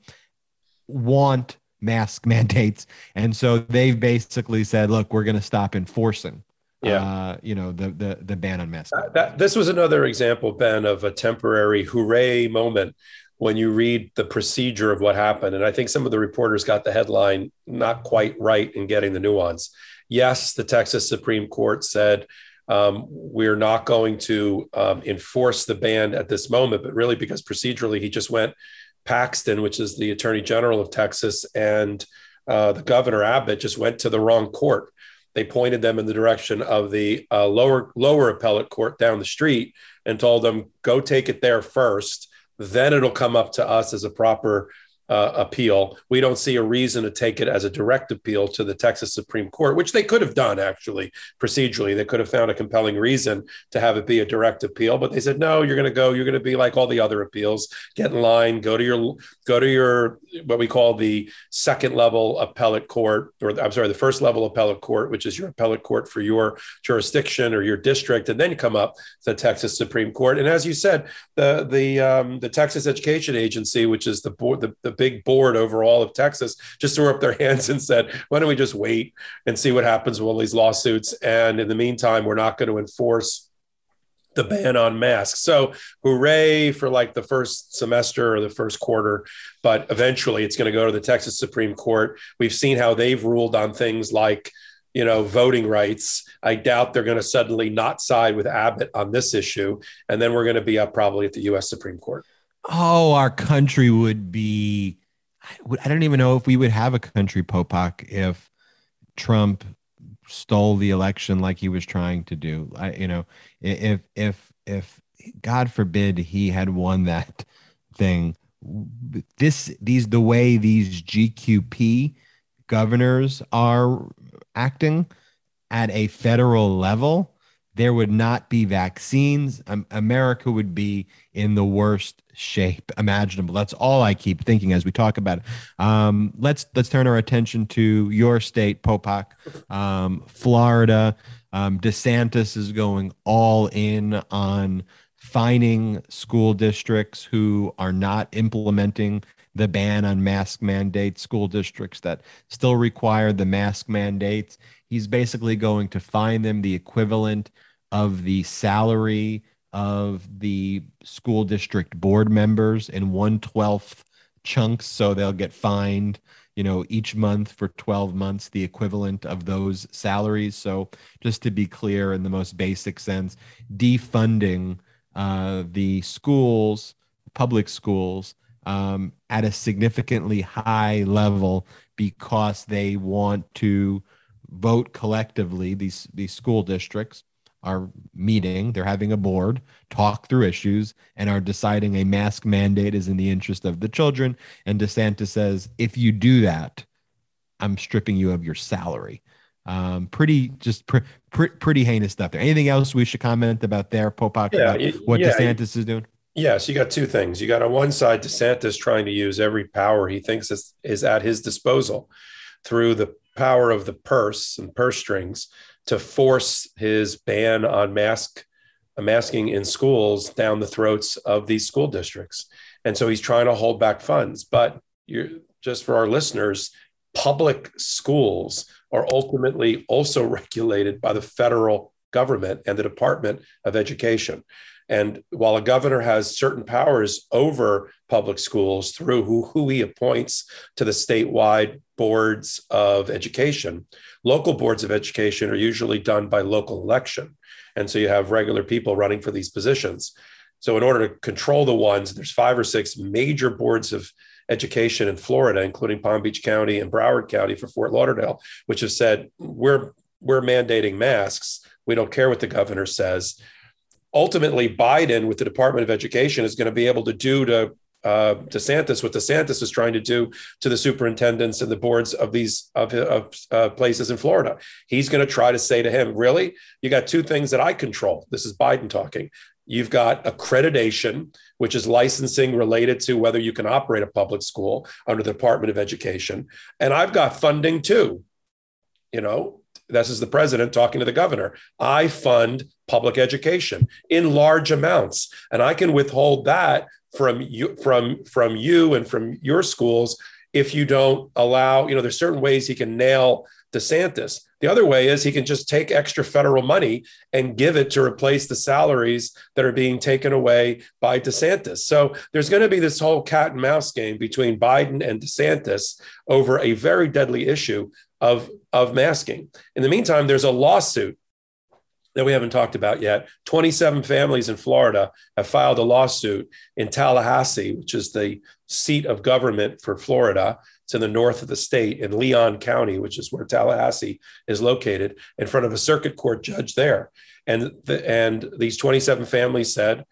want mask mandates. And so they've basically said look we're going to stop enforcing yeah. Uh, you know, the the the ban on masks. Uh, that, this was another example, Ben, of a temporary hooray moment when you read the procedure of what happened. And I think some of the reporters got the headline not quite right in getting the nuance. Yes, the Texas Supreme Court said um, we're not going to um, enforce the ban at this moment, but really because procedurally he just went Paxton, which is the Attorney General of Texas, and uh, the Governor Abbott just went to the wrong court they pointed them in the direction of the uh, lower lower appellate court down the street and told them go take it there first. Then it'll come up to us as a proper uh, appeal. We don't see a reason to take it as a direct appeal to the Texas Supreme Court, which they could have done actually procedurally. They could have found a compelling reason to have it be a direct appeal, but they said no. You're going to go. You're going to be like all the other appeals. Get in line. Go to your go to your what we call the second level appellate court, or I'm sorry, the first level appellate court, which is your appellate court for your jurisdiction or your district, and then come up to the Texas Supreme Court. And as you said, the the um, the Texas Education Agency, which is the board the, the big board over all of Texas just threw up their hands and said, why don't we just wait and see what happens with all these lawsuits? And in the meantime, we're not going to enforce the ban on masks. So hooray for like the first semester or the first quarter, but eventually it's going to go to the Texas Supreme Court. We've seen how they've ruled on things like you know, voting rights. I doubt they're going to suddenly not side with Abbott on this issue. And then we're going to be up probably at the US Supreme Court oh, our country would be. I don't even know if we would have a country, Popok, if Trump stole the election like he was trying to do. I, you know, if if if God forbid he had won that thing this these the way these GQP governors are acting at a federal level, there would not be vaccines. Um, America would be in the worst shape imaginable. That's all I keep thinking as we talk about it. Um, let's let's turn our attention to your state, Popok, um, Florida. Um, DeSantis is going all in on fining school districts who are not implementing the ban on mask mandates, school districts that still require the mask mandates. He's basically going to fine them the equivalent of the salary of the school district board members in one twelfth chunks. So they'll get fined, you know, each month for 12 months, the equivalent of those salaries. So just to be clear, in the most basic sense, defunding uh, the schools, public schools, um, at a significantly high level because they want to vote collectively. These these school districts are meeting, they're having a board, talk through issues, and are deciding a mask mandate is in the interest of the children. And DeSantis says, if you do that, I'm stripping you of your salary. Um, pretty, just pr- pr- pretty heinous stuff there. Anything else we should comment about there, Popok, yeah, about what yeah, DeSantis is doing? Yes, you got two things. You got on one side DeSantis trying to use every power he thinks is, is at his disposal through the power of the purse and purse strings to force his ban on mask uh, masking in schools down the throats of these school districts. And so he's trying to hold back funds. But you're just for our listeners, public schools are ultimately also regulated by the federal government and the Department of Education. And while a governor has certain powers over public schools through who, who he appoints to the statewide boards of education, local boards of education are usually done by local election. And so you have regular people running for these positions. So, in order to control the ones, there's five or six major boards of education in Florida, including Palm Beach County and Broward County for Fort Lauderdale, which have said, we're, we're mandating masks. We don't care what the governor says ultimately Biden with the Department of Education is going to be able to do to uh, DeSantis what DeSantis is trying to do to the superintendents and the boards of these of, of uh, places in Florida. He's going to try to say to him, "Really, you got two things that I control." This is Biden talking. You've got accreditation, which is licensing related to whether you can operate a public school under the Department of Education, and I've got funding too. You know, this is the president talking to the governor. I fund public education in large amounts, and I can withhold that from you from from you and from your schools if you don't allow. You know, there's certain ways he can nail DeSantis. The other way is he can just take extra federal money and give it to replace the salaries that are being taken away by DeSantis. So there's going to be this whole cat and mouse game between Biden and DeSantis over a very deadly issue of, of masking. In the meantime, there's a lawsuit that we haven't talked about yet. 27 families in Florida have filed a lawsuit in Tallahassee, which is the seat of government for Florida. It's in the north of the state in Leon County, which is where Tallahassee is located, in front of a circuit court judge there. And, the, and these 27 families said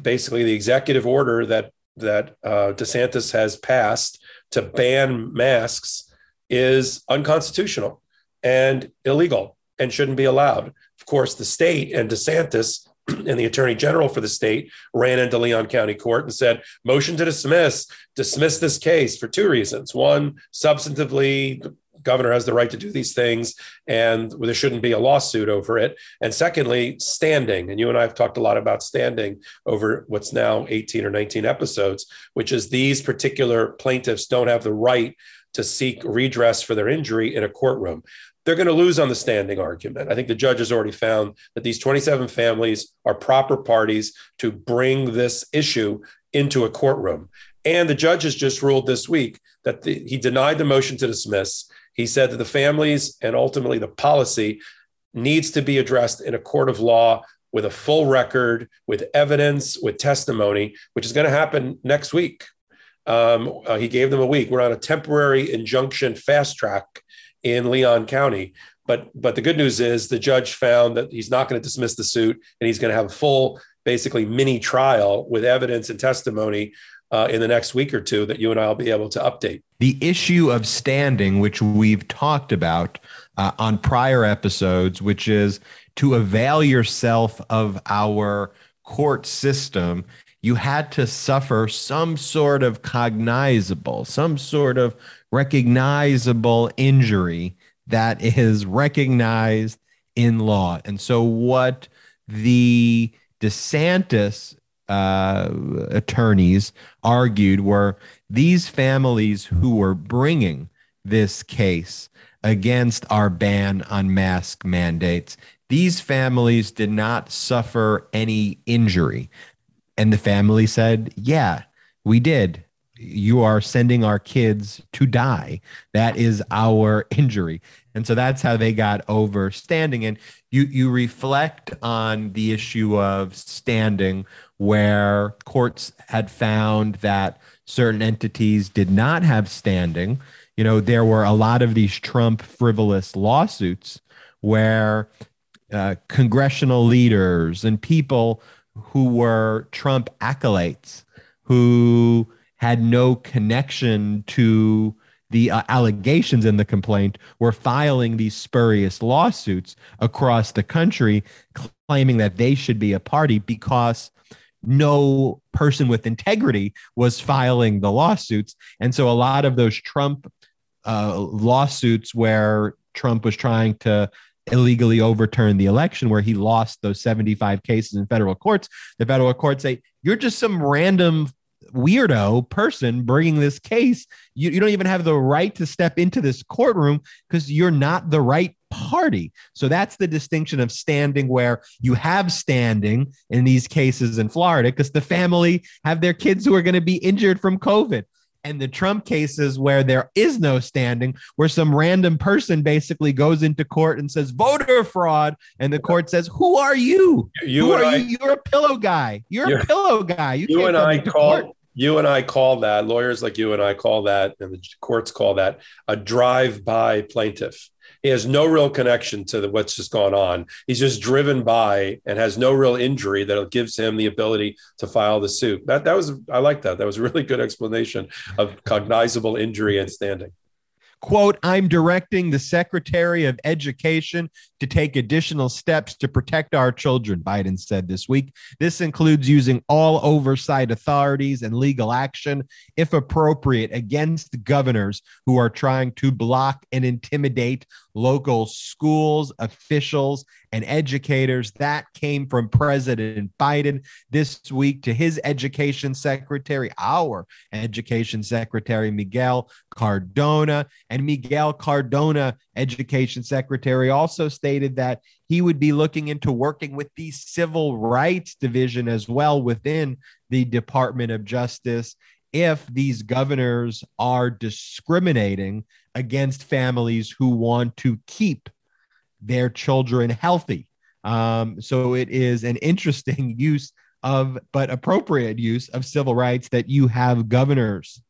basically the executive order that, that uh, DeSantis has passed to ban masks is unconstitutional and illegal and shouldn't be allowed. Of course, the state and DeSantis and the attorney general for the state ran into Leon County Court and said, motion to dismiss, dismiss this case for two reasons. One, substantively, the governor has the right to do these things and there shouldn't be a lawsuit over it. And secondly, standing. And you and I have talked a lot about standing over what's now 18 or 19 episodes, which is these particular plaintiffs don't have the right to seek redress for their injury in a courtroom. They're going to lose on the standing argument. I think the judge has already found that these 27 families are proper parties to bring this issue into a courtroom. And the judge has just ruled this week that the, he denied the motion to dismiss. He said that the families and ultimately the policy needs to be addressed in a court of law with a full record, with evidence, with testimony, which is going to happen next week. Um, uh, he gave them a week. We're on a temporary injunction fast track in Leon County. But but the good news is the judge found that he's not going to dismiss the suit and he's going to have a full, basically mini trial with evidence and testimony uh, in the next week or two that you and I will be able to update. The issue of standing, which we've talked about uh, on prior episodes, which is to avail yourself of our court system, you had to suffer some sort of cognizable, some sort of recognizable injury that is recognized in law. And so, what the DeSantis uh, attorneys argued were these families who were bringing this case against our ban on mask mandates, these families did not suffer any injury. And the family said, Yeah, we did. You are sending our kids to die. That is our injury. And so that's how they got over standing. And you you reflect on the issue of standing where courts had found that certain entities did not have standing. You know, there were a lot of these Trump frivolous lawsuits where uh, congressional leaders and people who were Trump acolytes who had no connection to the uh, allegations in the complaint were filing these spurious lawsuits across the country claiming that they should be a party because no person with integrity was filing the lawsuits. And so a lot of those trump uh, lawsuits where trump was trying to illegally overturn the election where he lost those 75 cases in federal courts the federal courts say you're just some random weirdo person bringing this case. You, you don't even have the right to step into this courtroom because you're not the right party. So that's the distinction of standing where you have standing in these cases in Florida because the family have their kids who are going to be injured from COVID. And the Trump cases where there is no standing, where some random person basically goes into court and says voter fraud, and the court says, "Who are you? You, Who are I, you? You're a pillow guy. You're, You're- a pillow guy. You, you can't and I into call court." You and I call that lawyers like you and I call that, and the courts call that a drive-by plaintiff. He has no real connection to the, what's just gone on. He's just driven by and has no real injury that gives him the ability to file the suit. That that was I like that. That was a really good explanation of cognizable injury and standing. Quote i'm directing the secretary of education to take additional steps to protect our children biden said this week. This includes using all oversight authorities and legal action if appropriate against governors who are trying to block and intimidate local schools officials and educators that came from president biden this week to his education secretary our education secretary miguel cardona. And Miguel Cardona, education secretary, also stated that he would be looking into working with the civil rights division as well within the Department of Justice if these governors are discriminating against families who want to keep their children healthy. Um, so it is an interesting use of, but appropriate use of civil rights that you have governors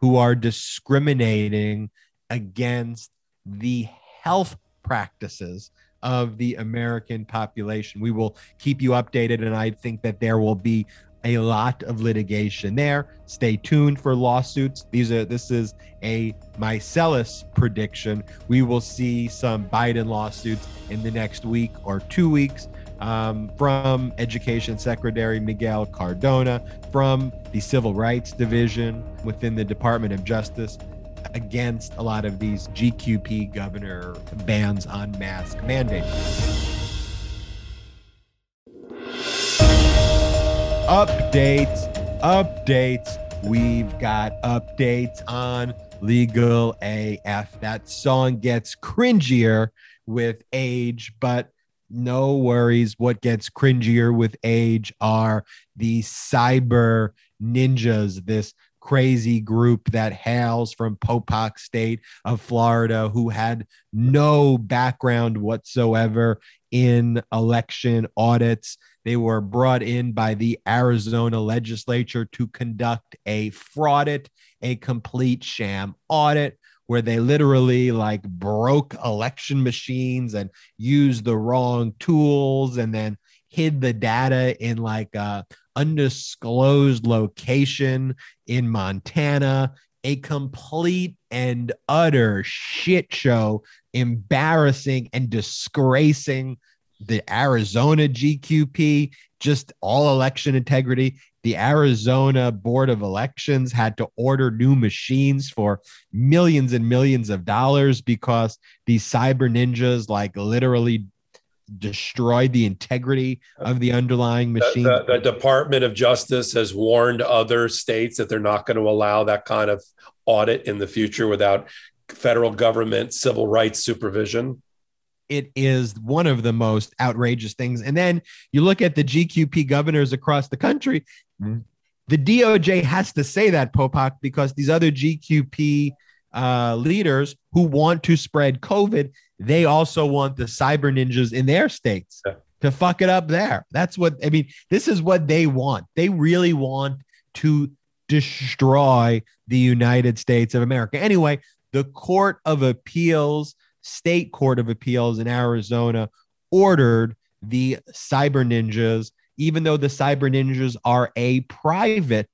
who are discriminating against the health practices of the American population. We will keep you updated, and I think that there will be a lot of litigation there. Stay tuned for lawsuits. These are this is a Meiselas prediction. We will see some Biden lawsuits in the next week or two weeks um, from Education Secretary Miguel Cardona, from the Civil Rights Division within the Department of Justice against a lot of these GQP governor bans on mask mandates. Updates, updates. We've got updates on Legal AF. That song gets cringier with age, but no worries. What gets cringier with age are the cyber ninjas, this crazy group that hails from Popok State of Florida who had no background whatsoever in election audits. They were brought in by the Arizona legislature to conduct a fraudit, a complete sham audit where they literally like broke election machines and used the wrong tools and then hid the data in like a, undisclosed location in Montana, a complete and utter shit show, embarrassing and disgracing the Arizona GQP, just all election integrity. The Arizona Board of Elections had to order new machines for millions and millions of dollars because these cyber ninjas, like, literally destroyed the integrity of the underlying machine. The, the, the, Department of Justice has warned other states that they're not going to allow that kind of audit in the future without federal government civil rights supervision. It is one of the most outrageous things. And then you look at the GQP governors across the country. The DOJ has to say that, Popok, because these other GQP uh, leaders who want to spread COVID, they also want the cyber ninjas in their states yeah. to fuck it up there. That's what I mean. This is what they want. They really want to destroy the United States of America. Anyway, the Court of Appeals, State Court of Appeals in Arizona, ordered the cyber ninjas, even though the cyber ninjas are a private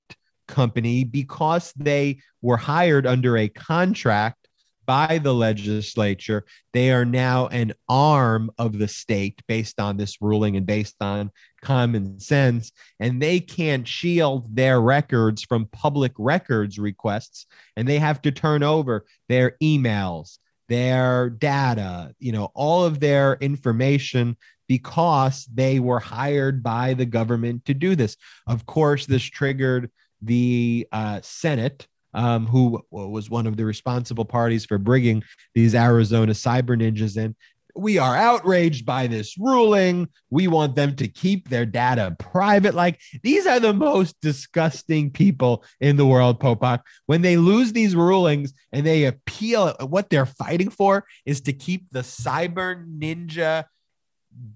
company, because they were hired under a contract by the legislature. They are now an arm of the state based on this ruling and based on common sense. And they can't shield their records from public records requests. And they have to turn over their emails, their data, you know, all of their information because they were hired by the government to do this. Of course, this triggered the uh, Senate um, who was one of the responsible parties for bringing these Arizona cyber ninjas in. We are outraged by this ruling. We want them to keep their data private. Like these are the most disgusting people in the world, Popok. When they lose these rulings and they appeal, what they're fighting for is to keep the cyber ninja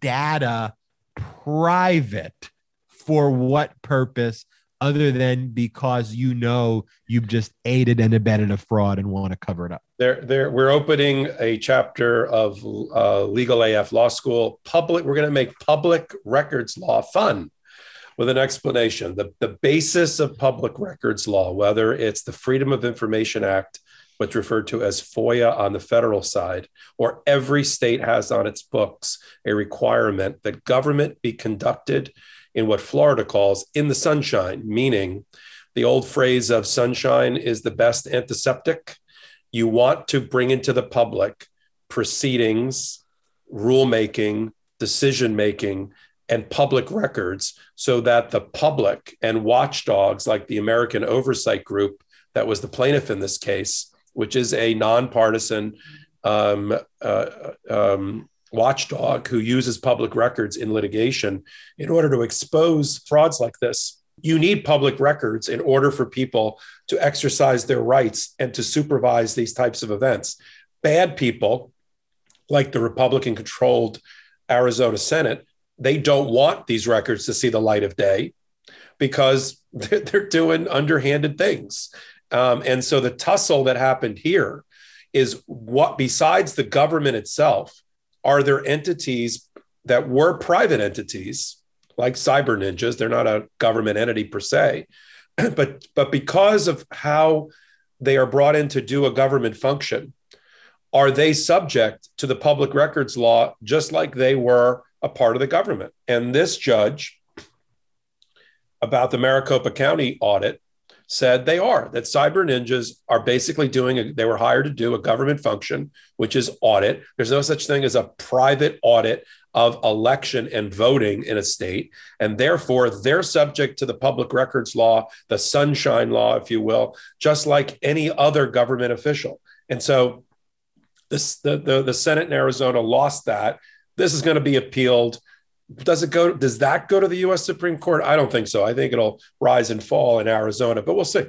data private. For what purpose? Other than because you know you've just aided and abetted a fraud and want to cover it up? There, there. We're opening a chapter of uh, Legal AF Law School. Public. We're going to make public records law fun with an explanation. The, the basis of public records law, whether it's the Freedom of Information Act, what's referred to as FOIA on the federal side, or every state has on its books a requirement that government be conducted in what Florida calls in the sunshine, meaning the old phrase of sunshine is the best antiseptic. You want to bring into the public proceedings, rulemaking, decision making, and public records so that the public and watchdogs like the American Oversight Group, that was the plaintiff in this case, which is a nonpartisan um, uh, um, watchdog who uses public records in litigation in order to expose frauds like this. You need public records in order for people to exercise their rights and to supervise these types of events. Bad people, like the Republican controlled Arizona Senate, they don't want these records to see the light of day because they're, doing underhanded things. Um, and so the tussle that happened here is what, besides the government itself, are there entities that were private entities like cyber ninjas? They're not a government entity per se but but because of how they are brought in to do a government function are they subject to the public records law just like they were a part of the government? And this judge about the maricopa county audit said they are that cyber ninjas are basically doing a, they were hired to do a government function which is audit. There's no such thing as a private audit of election and voting in a state. And therefore they're subject to the public records law the sunshine law if you will just like any other government official. And so this the, the, the senate in arizona lost that. This is going to be appealed does it go? Does that go to the U.S. Supreme Court? I don't think so. I think it'll rise and fall in Arizona, but we'll see.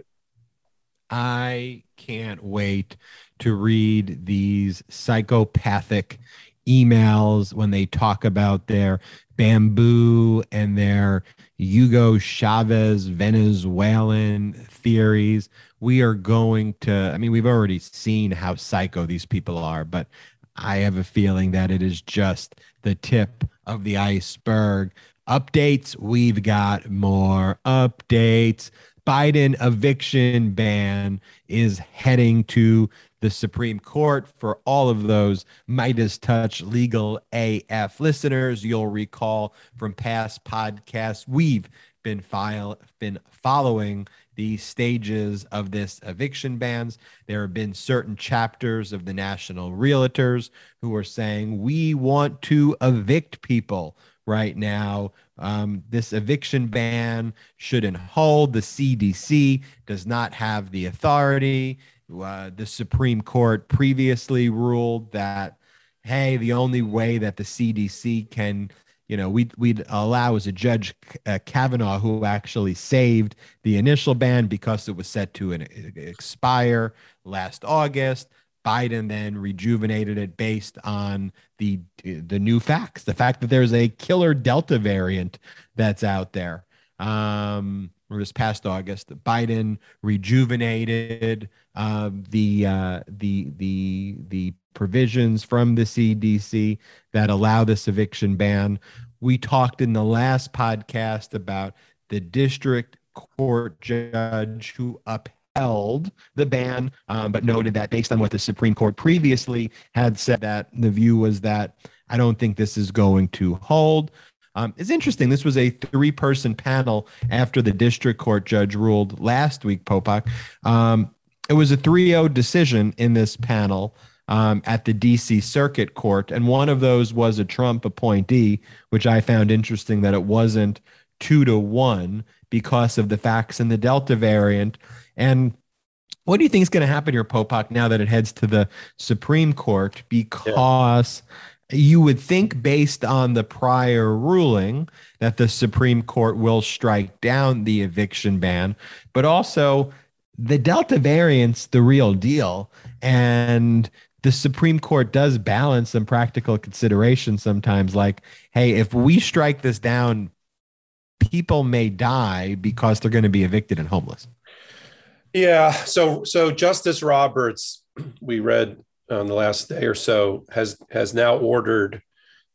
I can't wait to read these psychopathic emails when they talk about their bamboo and their Hugo Chavez Venezuelan theories. We are going to, I mean, we've already seen how psycho these people are, but I have a feeling that it is just the tip of the iceberg. Updates, we've got more updates. Biden eviction ban is heading to the Supreme Court. For all of those MeidasTouch legal AF listeners, you'll recall from past podcasts, we've been file been following the stages of this eviction bans. There have been certain chapters of the National Realtors who are saying we want to evict people right now. Um, this eviction ban shouldn't hold. The CDC does not have the authority. Uh, the Supreme Court previously ruled that, hey, the only way that the CDC can you know, we'd, we'd allow as a judge uh, Kavanaugh, who actually saved the initial ban because it was set to an, expire last August. Biden then rejuvenated it based on the the new facts, the fact that there's a killer Delta variant that's out there. Um, this past August, Biden rejuvenated uh, the uh, the the the provisions from the CDC that allow this eviction ban. We talked in the last podcast about the district court judge who upheld the ban, um, but noted that based on what the Supreme Court previously had said, that the view was that I don't think this is going to hold. Um, it's interesting. This was a three person panel after the district court judge ruled last week, Popok. Um, it was a 3 0 decision in this panel um, at the DC Circuit Court. And one of those was a Trump appointee, which I found interesting that it wasn't two to one because of the facts in the Delta variant. And what do you think is going to happen here, Popok, now that it heads to the Supreme Court? Because yeah. You would think, based on the prior ruling, that the Supreme Court will strike down the eviction ban, but also the Delta variant's the real deal. And the Supreme Court does balance some practical considerations sometimes, like, hey, if we strike this down, people may die because they're going to be evicted and homeless. Yeah. So so Justice Roberts, we read on the last day or so, has has now ordered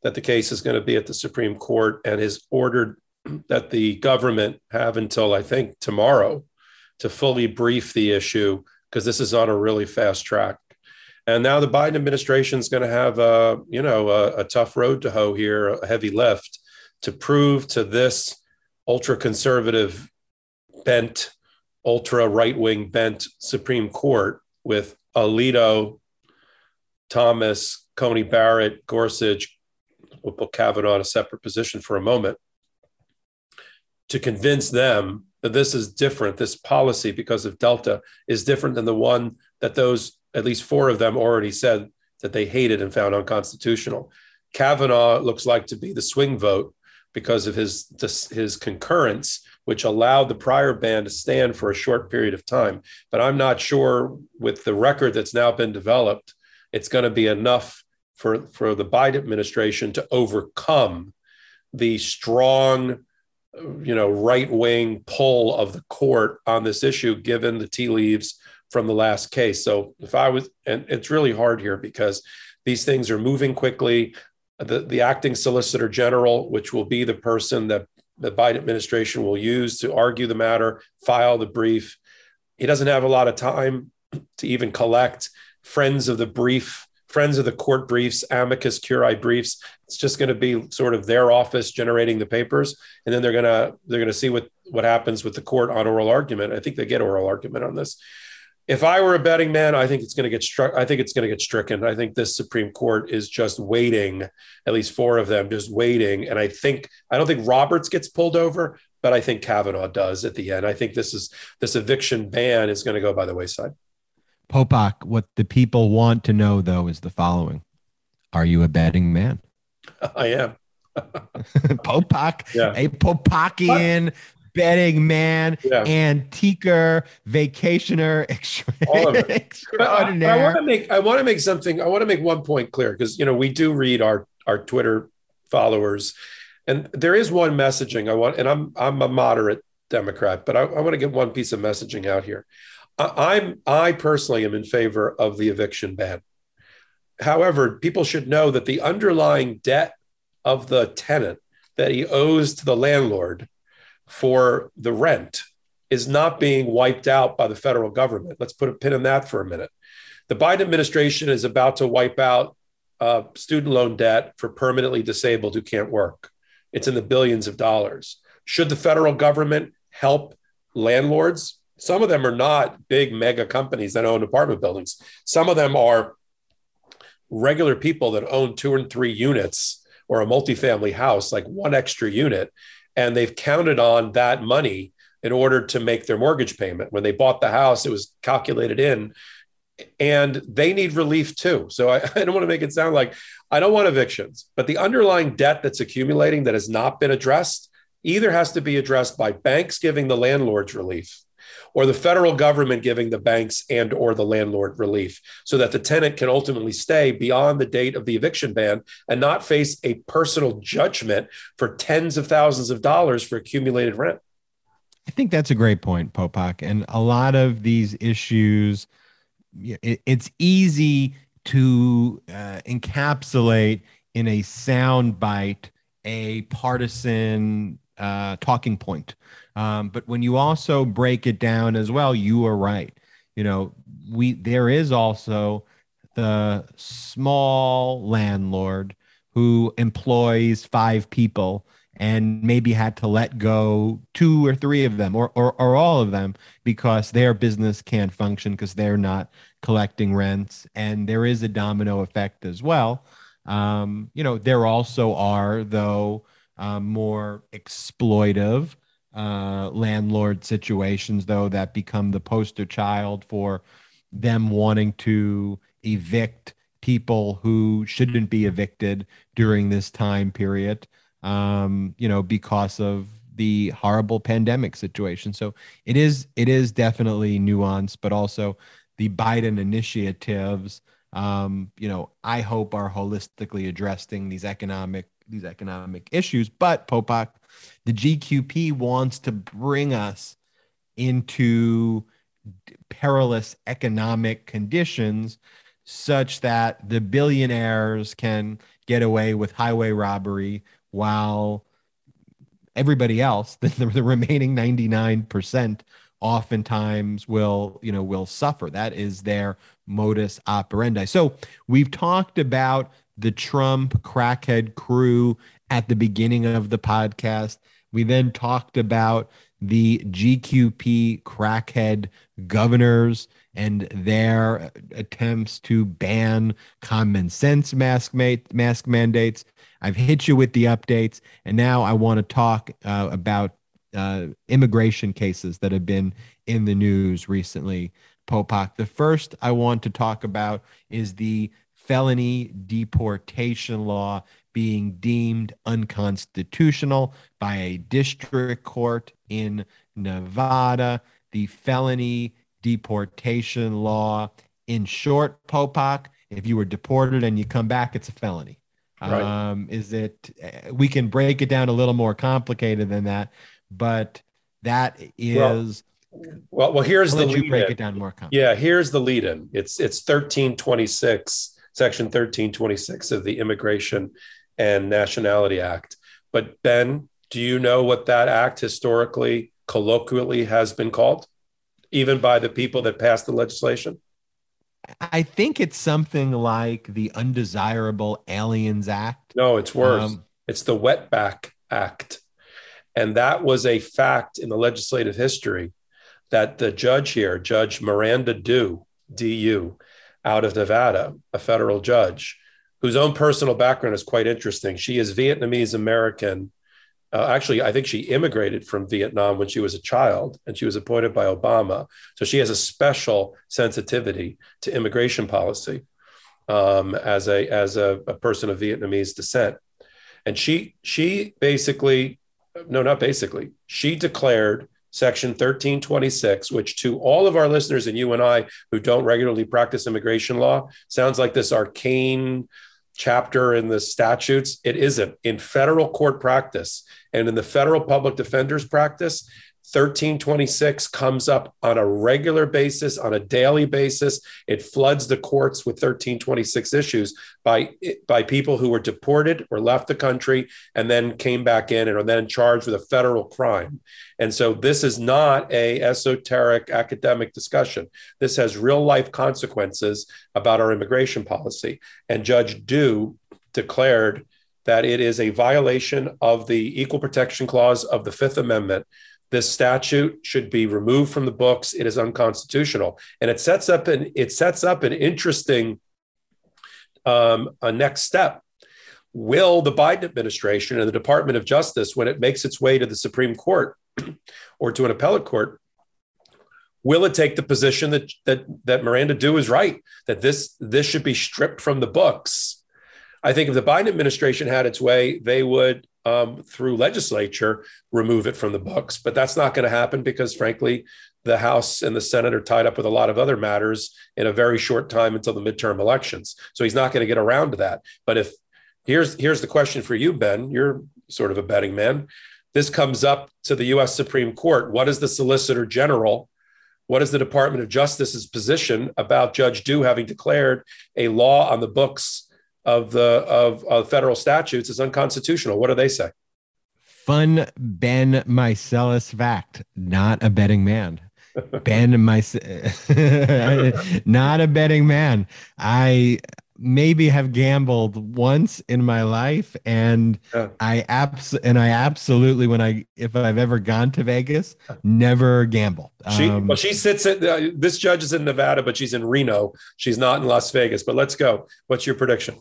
that the case is going to be at the Supreme Court and has ordered that the government have until I think tomorrow to fully brief the issue because this is on a really fast track. And now the Biden administration is going to have a, you know, a, a tough road to hoe here, a heavy lift to prove to this ultra conservative bent, ultra right wing bent Supreme Court with Alito, Thomas, Coney Barrett, Gorsuch, we'll put Kavanaugh in a separate position for a moment, to convince them that this is different. This policy, because of Delta, is different than the one that those, at least four of them, already said that they hated and found unconstitutional. Kavanaugh looks like to be the swing vote because of his his concurrence, which allowed the prior ban to stand for a short period of time. But I'm not sure with the record that's now been developed, it's going to be enough for for the Biden administration to overcome the strong you know right wing pull of the court on this issue given the tea leaves from the last case. So if i was and it's really hard here because these things are moving quickly. The, the acting solicitor general which will be the person that the biden administration will use to argue the matter file the brief. He doesn't have a lot of time to even collect friends of the brief friends of the court briefs, amicus curiae briefs. It's just going to be sort of their office generating the papers, and then they're gonna they're gonna see what what happens with the court on oral argument. I think they get oral argument on this. If I were a betting man, I think it's going to get struck. I think it's going to get stricken. I think this Supreme Court is just waiting, at least four of them, just waiting. And I think I don't think Roberts gets pulled over, but I think Kavanaugh does at the end. I think this is this eviction ban is going to go by the wayside. Popok, what the people want to know though is the following: Are you a betting man? I am. Popok, yeah. a Popokian betting man, yeah. antiquer, vacationer, All of it. extraordinaire. I, I want to make I want to make something. I want to make one point clear because you know we do read our our Twitter followers, and there is one messaging I want, and I'm I'm a moderate Democrat, but I, I want to get one piece of messaging out here. I'm I personally am in favor of the eviction ban. however, people should know that the underlying debt of the tenant that he owes to the landlord for the rent is not being wiped out by the federal government. Let's put a pin in that for a minute. The Biden administration is about to wipe out uh, student loan debt for permanently disabled who can't work. It's in the billions of dollars. Should the federal government help landlords? Some of them are not big mega companies that own apartment buildings. Some of them are regular people that own two and three units or a multifamily house, like one extra unit, and they've counted on that money in order to make their mortgage payment. When they bought the house, it was calculated in, and they need relief too. So I, I don't want to make it sound like I don't want evictions, but the underlying debt that's accumulating that has not been addressed either has to be addressed by banks giving the landlords relief or the federal government giving the banks and or the landlord relief so that the tenant can ultimately stay beyond the date of the eviction ban and not face a personal judgment for tens of thousands of dollars for accumulated rent. I think that's a great point, Popok. And a lot of these issues, it's easy to uh, encapsulate in a soundbite a partisan uh, talking point. Um, but when you also break it down as well, you are right. You know, we there is also the small landlord who employs five people and maybe had to let go two or three of them or, or, or all of them because their business can't function because they're not collecting rents. And there is a domino effect as well. Um, you know, there also are, though, um, more exploitive uh, landlord situations, though, that become the poster child for them wanting to evict people who shouldn't be evicted during this time period, um, you know, because of the horrible pandemic situation. So it is it is definitely nuanced, but also the Biden initiatives, um, you know, I hope are holistically addressing these economic these economic issues. But Popok, the GQP wants to bring us into perilous economic conditions such that the billionaires can get away with highway robbery while everybody else the, the remaining 99% oftentimes will you know will suffer that is their modus operandi so we've talked about the Trump crackhead crew at the beginning of the podcast. We then talked about the GQP crackhead governors and their attempts to ban common sense mask mask mandates. I've hit you with the updates, and now I want to talk uh, about uh, immigration cases that have been in the news recently. Popok. The first I want to talk about is the felony deportation law being deemed unconstitutional by a district court in Nevada. The felony deportation law, in short, Popok, if you were deported and you come back, it's a felony. Right. Um, is it? We can break it down a little more complicated than that, but that is. Well, well, well here's I'll the lead. break in. it down more. Yeah, here's the lead in. It's it's thirteen twenty six Section 1326 of the Immigration and Nationality Act. But Ben, do you know what that act historically, colloquially has been called, even by the people that passed the legislation? I think it's something like the Undesirable Aliens Act. No, it's worse. Um, it's the Wetback Act. And that was a fact in the legislative history that the judge here, Judge Miranda Du, DU, out of Nevada, a federal judge, whose own personal background is quite interesting. She is Vietnamese American. Uh, actually, I think she immigrated from Vietnam when she was a child and she was appointed by Obama. So she has a special sensitivity to immigration policy um, as, a, as a, a person of Vietnamese descent. And she, she basically, no, not basically, she declared Section 1326, which to all of our listeners and you and I who don't regularly practice immigration law sounds like this arcane chapter in the statutes. It isn't. In federal court practice and in the federal public defender's practice, 1326 comes up on a regular basis, on a daily basis. It floods the courts with 1326 issues by, by people who were deported or left the country and then came back in and are then charged with a federal crime. And so this is not a esoteric academic discussion. This has real life consequences about our immigration policy. And Judge Du declared that it is a violation of the Equal Protection Clause of the Fifth Amendment this statute should be removed from the books. It is unconstitutional, and it sets up an it sets up an interesting um, a next step. Will the Biden administration and the Department of Justice, when it makes its way to the Supreme Court or to an appellate court, will it take the position that that that Miranda Du is right that this this should be stripped from the books? I think if the Biden administration had its way, they would um, through legislature remove it from the books. But that's not going to happen because, frankly, the House and the Senate are tied up with a lot of other matters in a very short time until the midterm elections. So he's not going to get around to that. But if here's here's the question for you, Ben, you're sort of a betting man. This comes up to the U.S. Supreme Court. What is the Solicitor General? What is the Department of Justice's position about Judge Du having declared a law on the books of the of, of federal statutes is unconstitutional. What do they say? Fun Ben Meiselas fact, not a betting man. ben my not a betting man. I maybe have gambled once in my life and yeah. i abs and i absolutely when i if i've ever gone to vegas never gamble she um, well she sits at uh, this judge is in nevada but she's in reno she's not in las vegas but let's go what's your prediction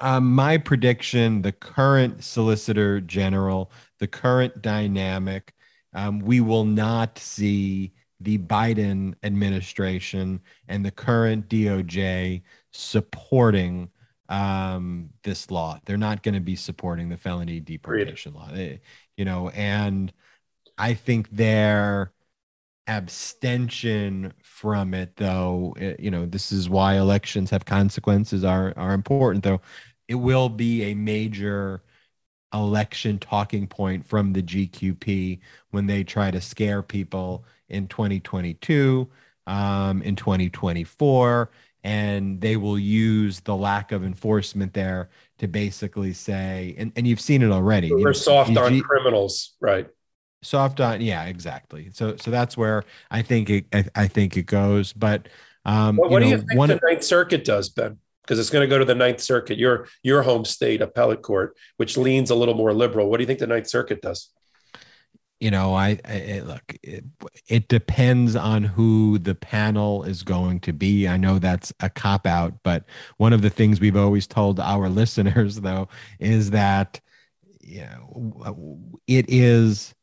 um, my prediction the current solicitor general the current dynamic um, we will not see the biden administration and the current doj supporting um, this law. They're not going to be supporting the felony deportation law. They, you know, and I think their abstention from it, though, it, you know, this is why elections have consequences are are important. Though it will be a major election talking point from the GQP when they try to scare people in 2022, um, in 2024 and they will use the lack of enforcement there to basically say, and, and you've seen it already. So they're soft on G- criminals, right? Soft on, yeah, exactly. So, so that's where I think it, I, I think it goes. But um, well, what you know, do you think one, the Ninth Circuit does, Ben? Because it's going to go to the Ninth Circuit, your your home state appellate court, which leans a little more liberal. What do you think the Ninth Circuit does? you know, I, I look, it, it, depends on who the panel is going to be. I know that's a cop out, but one of the things we've always told our listeners, though, is that you know, it is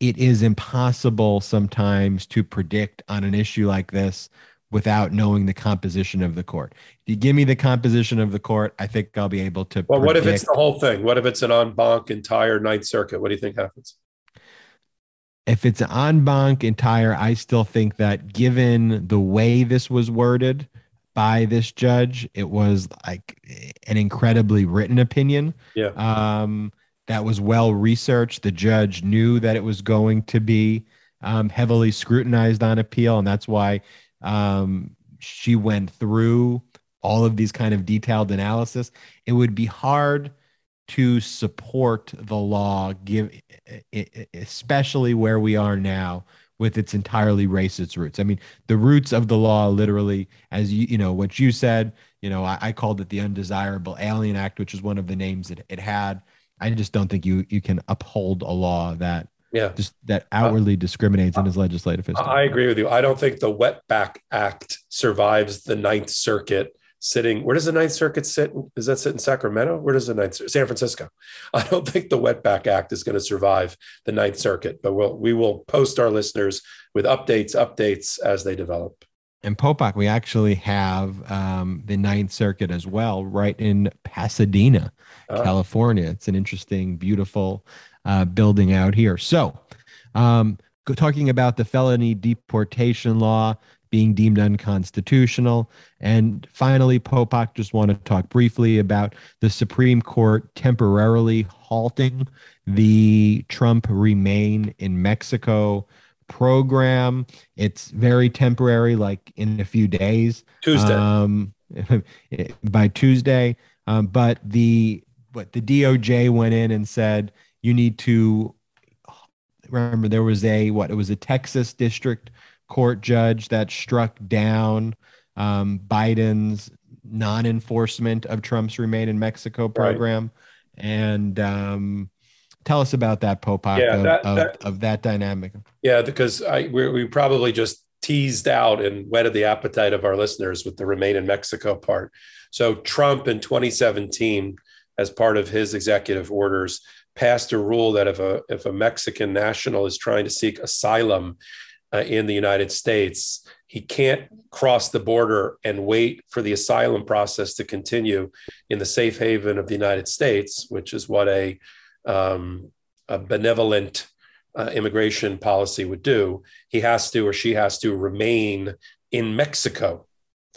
it is impossible sometimes to predict on an issue like this without knowing the composition of the court. If you give me the composition of the court, I think I'll be able to. Well, predict. what if it's the whole thing? What if it's an en banc entire Ninth Circuit? What do you think happens? if it's an en banc entire, I still think that given the way this was worded by this judge, it was like an incredibly written opinion. Yeah. Um, that was well researched. The judge knew that it was going to be um, heavily scrutinized on appeal, and that's why um, she went through all of these kind of detailed analysis. It would be hard to support the law give especially where we are now with its entirely racist roots i mean the roots of the law literally as you you know what you said you know i, I called it the undesirable alien act which is one of the names that it had i just don't think you you can uphold a law that yeah just that outwardly uh, discriminates in its legislative history i agree with you i don't think the wetback act survives the ninth circuit sitting. Where does the Ninth Circuit sit? Does that sit in Sacramento? Where does the Ninth San Francisco? I don't think the Wetback Act is going to survive the Ninth Circuit, but we'll we will post our listeners with updates, updates as they develop. And Popok, we actually have um, the Ninth Circuit as well, right in Pasadena, uh, California. It's an interesting, beautiful uh, building out here. So, um, talking about the felony deportation law, being deemed unconstitutional. And finally, Popok just want to talk briefly about the Supreme Court temporarily halting the Trump Remain in Mexico program. It's very temporary, like in a few days. Tuesday. Um, by Tuesday. Um, but the but the DOJ went in and said you need to remember there was a what it was a Texas district court judge that struck down um, Biden's non-enforcement of Trump's Remain in Mexico program, right. and um, tell us about that, Popok, yeah, of, that, of, that, of, that, dynamic. Yeah, because I we, we probably just teased out and whetted the appetite of our listeners with the Remain in Mexico part. So Trump in 2017, as part of his executive orders, passed a rule that if a if a Mexican national is trying to seek asylum uh, in the United States, he can't cross the border and wait for the asylum process to continue in the safe haven of the United States, which is what a, um, a benevolent uh, immigration policy would do. He has to or she has to remain in Mexico.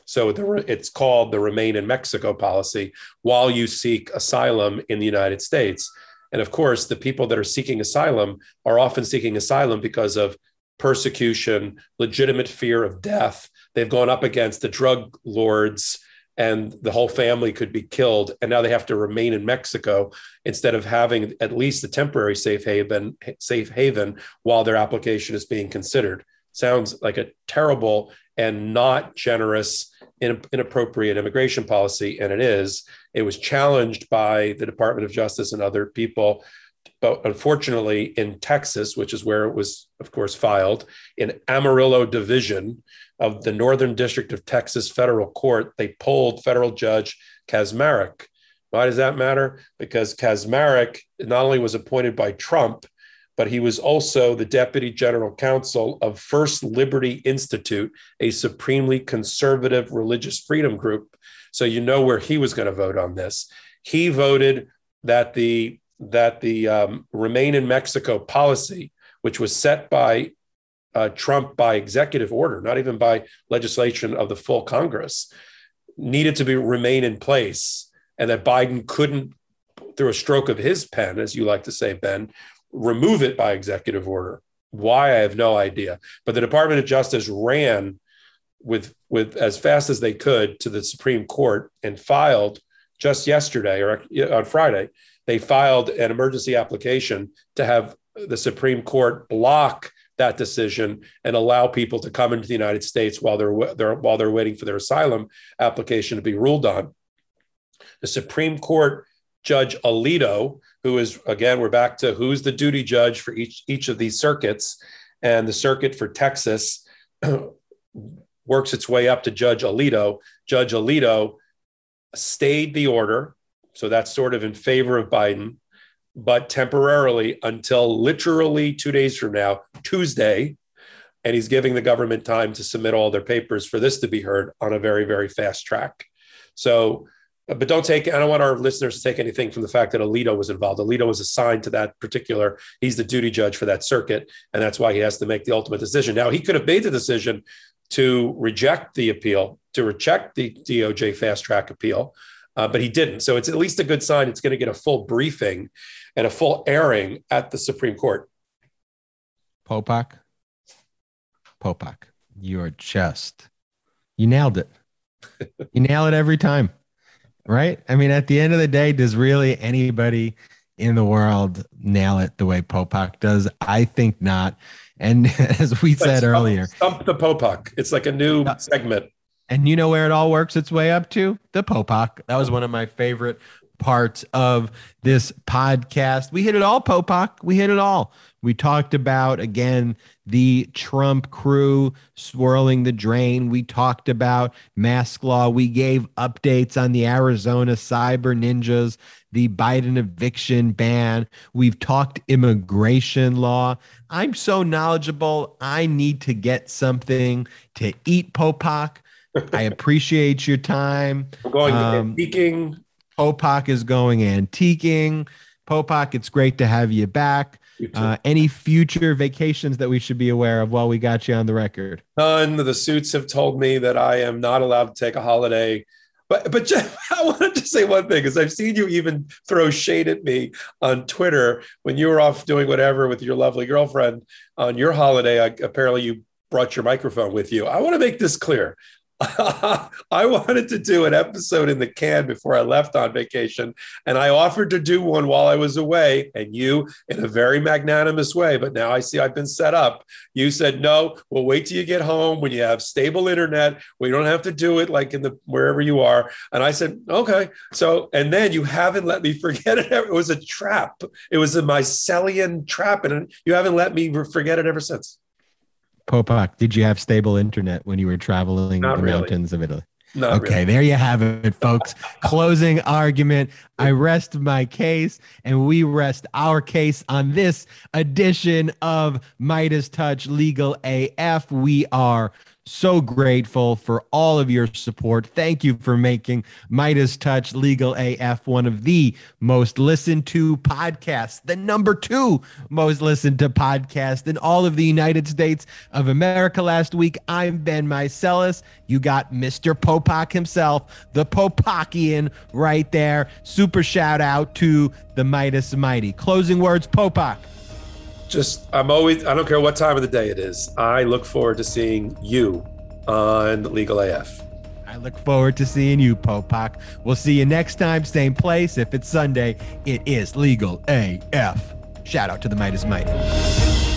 So it's called the Remain in Mexico policy while you seek asylum in the United States. And of course, the people that are seeking asylum are often seeking asylum because of persecution, legitimate fear of death. They've gone up against the drug lords and the whole family could be killed. And now they have to remain in Mexico instead of having at least a temporary safe haven, safe haven while their application is being considered. Sounds like a terrible and not generous, inappropriate immigration policy. And it is. It was challenged by the Department of Justice and other people but unfortunately in Texas, which is where it was, of course, filed, in Amarillo Division of the Northern District of Texas Federal Court, they pulled federal judge Kacsmaryk. Why does that matter? Because Kacsmaryk not only was appointed by Trump, but he was also the deputy general counsel of First Liberty Institute, a supremely conservative religious freedom group. So you know where he was going to vote on this. He voted that the that the um, remain in Mexico policy, which was set by uh, Trump by executive order, not even by legislation of the full Congress, needed to be remain in place, and that Biden couldn't, through a stroke of his pen, as you like to say, Ben, remove it by executive order. Why I have no idea. But the Department of Justice ran with with as fast as they could to the Supreme Court and filed just yesterday or on Friday they filed an emergency application to have the Supreme Court block that decision and allow people to come into the United States while they're, they're while they're waiting for their asylum application to be ruled on. The Supreme Court Judge Alito, who is again, we're back to who's the duty judge for each each of these circuits, and the circuit for Texas works its way up to Judge Alito. Judge Alito stayed the order so that's sort of in favor of Biden, but temporarily until literally two days from now, Tuesday. And he's giving the government time to submit all their papers for this to be heard on a very, very fast track. So, uh, but don't take, I don't want our listeners to take anything from the fact that Alito was involved. Alito was assigned to that particular, he's the duty judge for that circuit. And that's why he has to make the ultimate decision. Now, he could have made the decision to reject the appeal, to reject the DOJ fast track appeal uh, but he didn't. So it's at least a good sign it's going to get a full briefing and a full airing at the Supreme Court. Popok, Popok, you're just, you nailed it. you nail it every time, right? I mean, at the end of the day, does really anybody in the world nail it the way Popok does? I think not. And as we said stump, earlier, stump the Popok. It's like a new uh, segment. And you know where it all works its way up to? The Popok. That was one of my favorite parts of this podcast. We hit it all, Popok. We hit it all. We talked about, again, the Trump crew swirling the drain. We talked about mask law. We gave updates on the Arizona cyber ninjas, the Biden eviction ban. We've talked immigration law. I'm so knowledgeable. I need to get something to eat, Popok. I appreciate your time. We're going um, antiquing. Popok is going antiquing. Popok, it's great to have you back. Uh, any future vacations that we should be aware of while we got you on the record? None. The suits have told me that I am not allowed to take a holiday. But but Jeff, I wanted to say one thing because I've seen you even throw shade at me on Twitter when you were off doing whatever with your lovely girlfriend on your holiday. I, apparently, you brought your microphone with you. I want to make this clear. I wanted to do an episode in the can before I left on vacation, and I offered to do one while I was away. And you, in a very magnanimous way, but now I see I've been set up. You said no. We'll wait till you get home when you have stable internet. We don't have to do it like in the wherever you are. And I said okay. So and then you haven't let me forget it. It was a trap. It was a mycelian trap, and you haven't let me forget it ever since. Popok, did you have stable internet when you were traveling Not the really. mountains of Italy? Not okay, really. there you have it, folks. Closing argument. I rest my case, and we rest our case on this edition of MeidasTouch Legal AF. We are so grateful for all of your support. Thank you for making MeidasTouch Legal AF one of the most listened to podcasts, the number two most listened to podcast in all of the United States of America last week. I'm Ben Meiselas. You got Mr. Popok himself, the Popokian right there. Super shout out to the Meidas Mighty. Closing words, Popok. Just I'm always I don't care what time of the day it is. I look forward to seeing you on Legal AF. I look forward to seeing you, Popok. We'll see you next time, same place. If it's Sunday, it is legal AF. Shout out to the Meidas Mighty.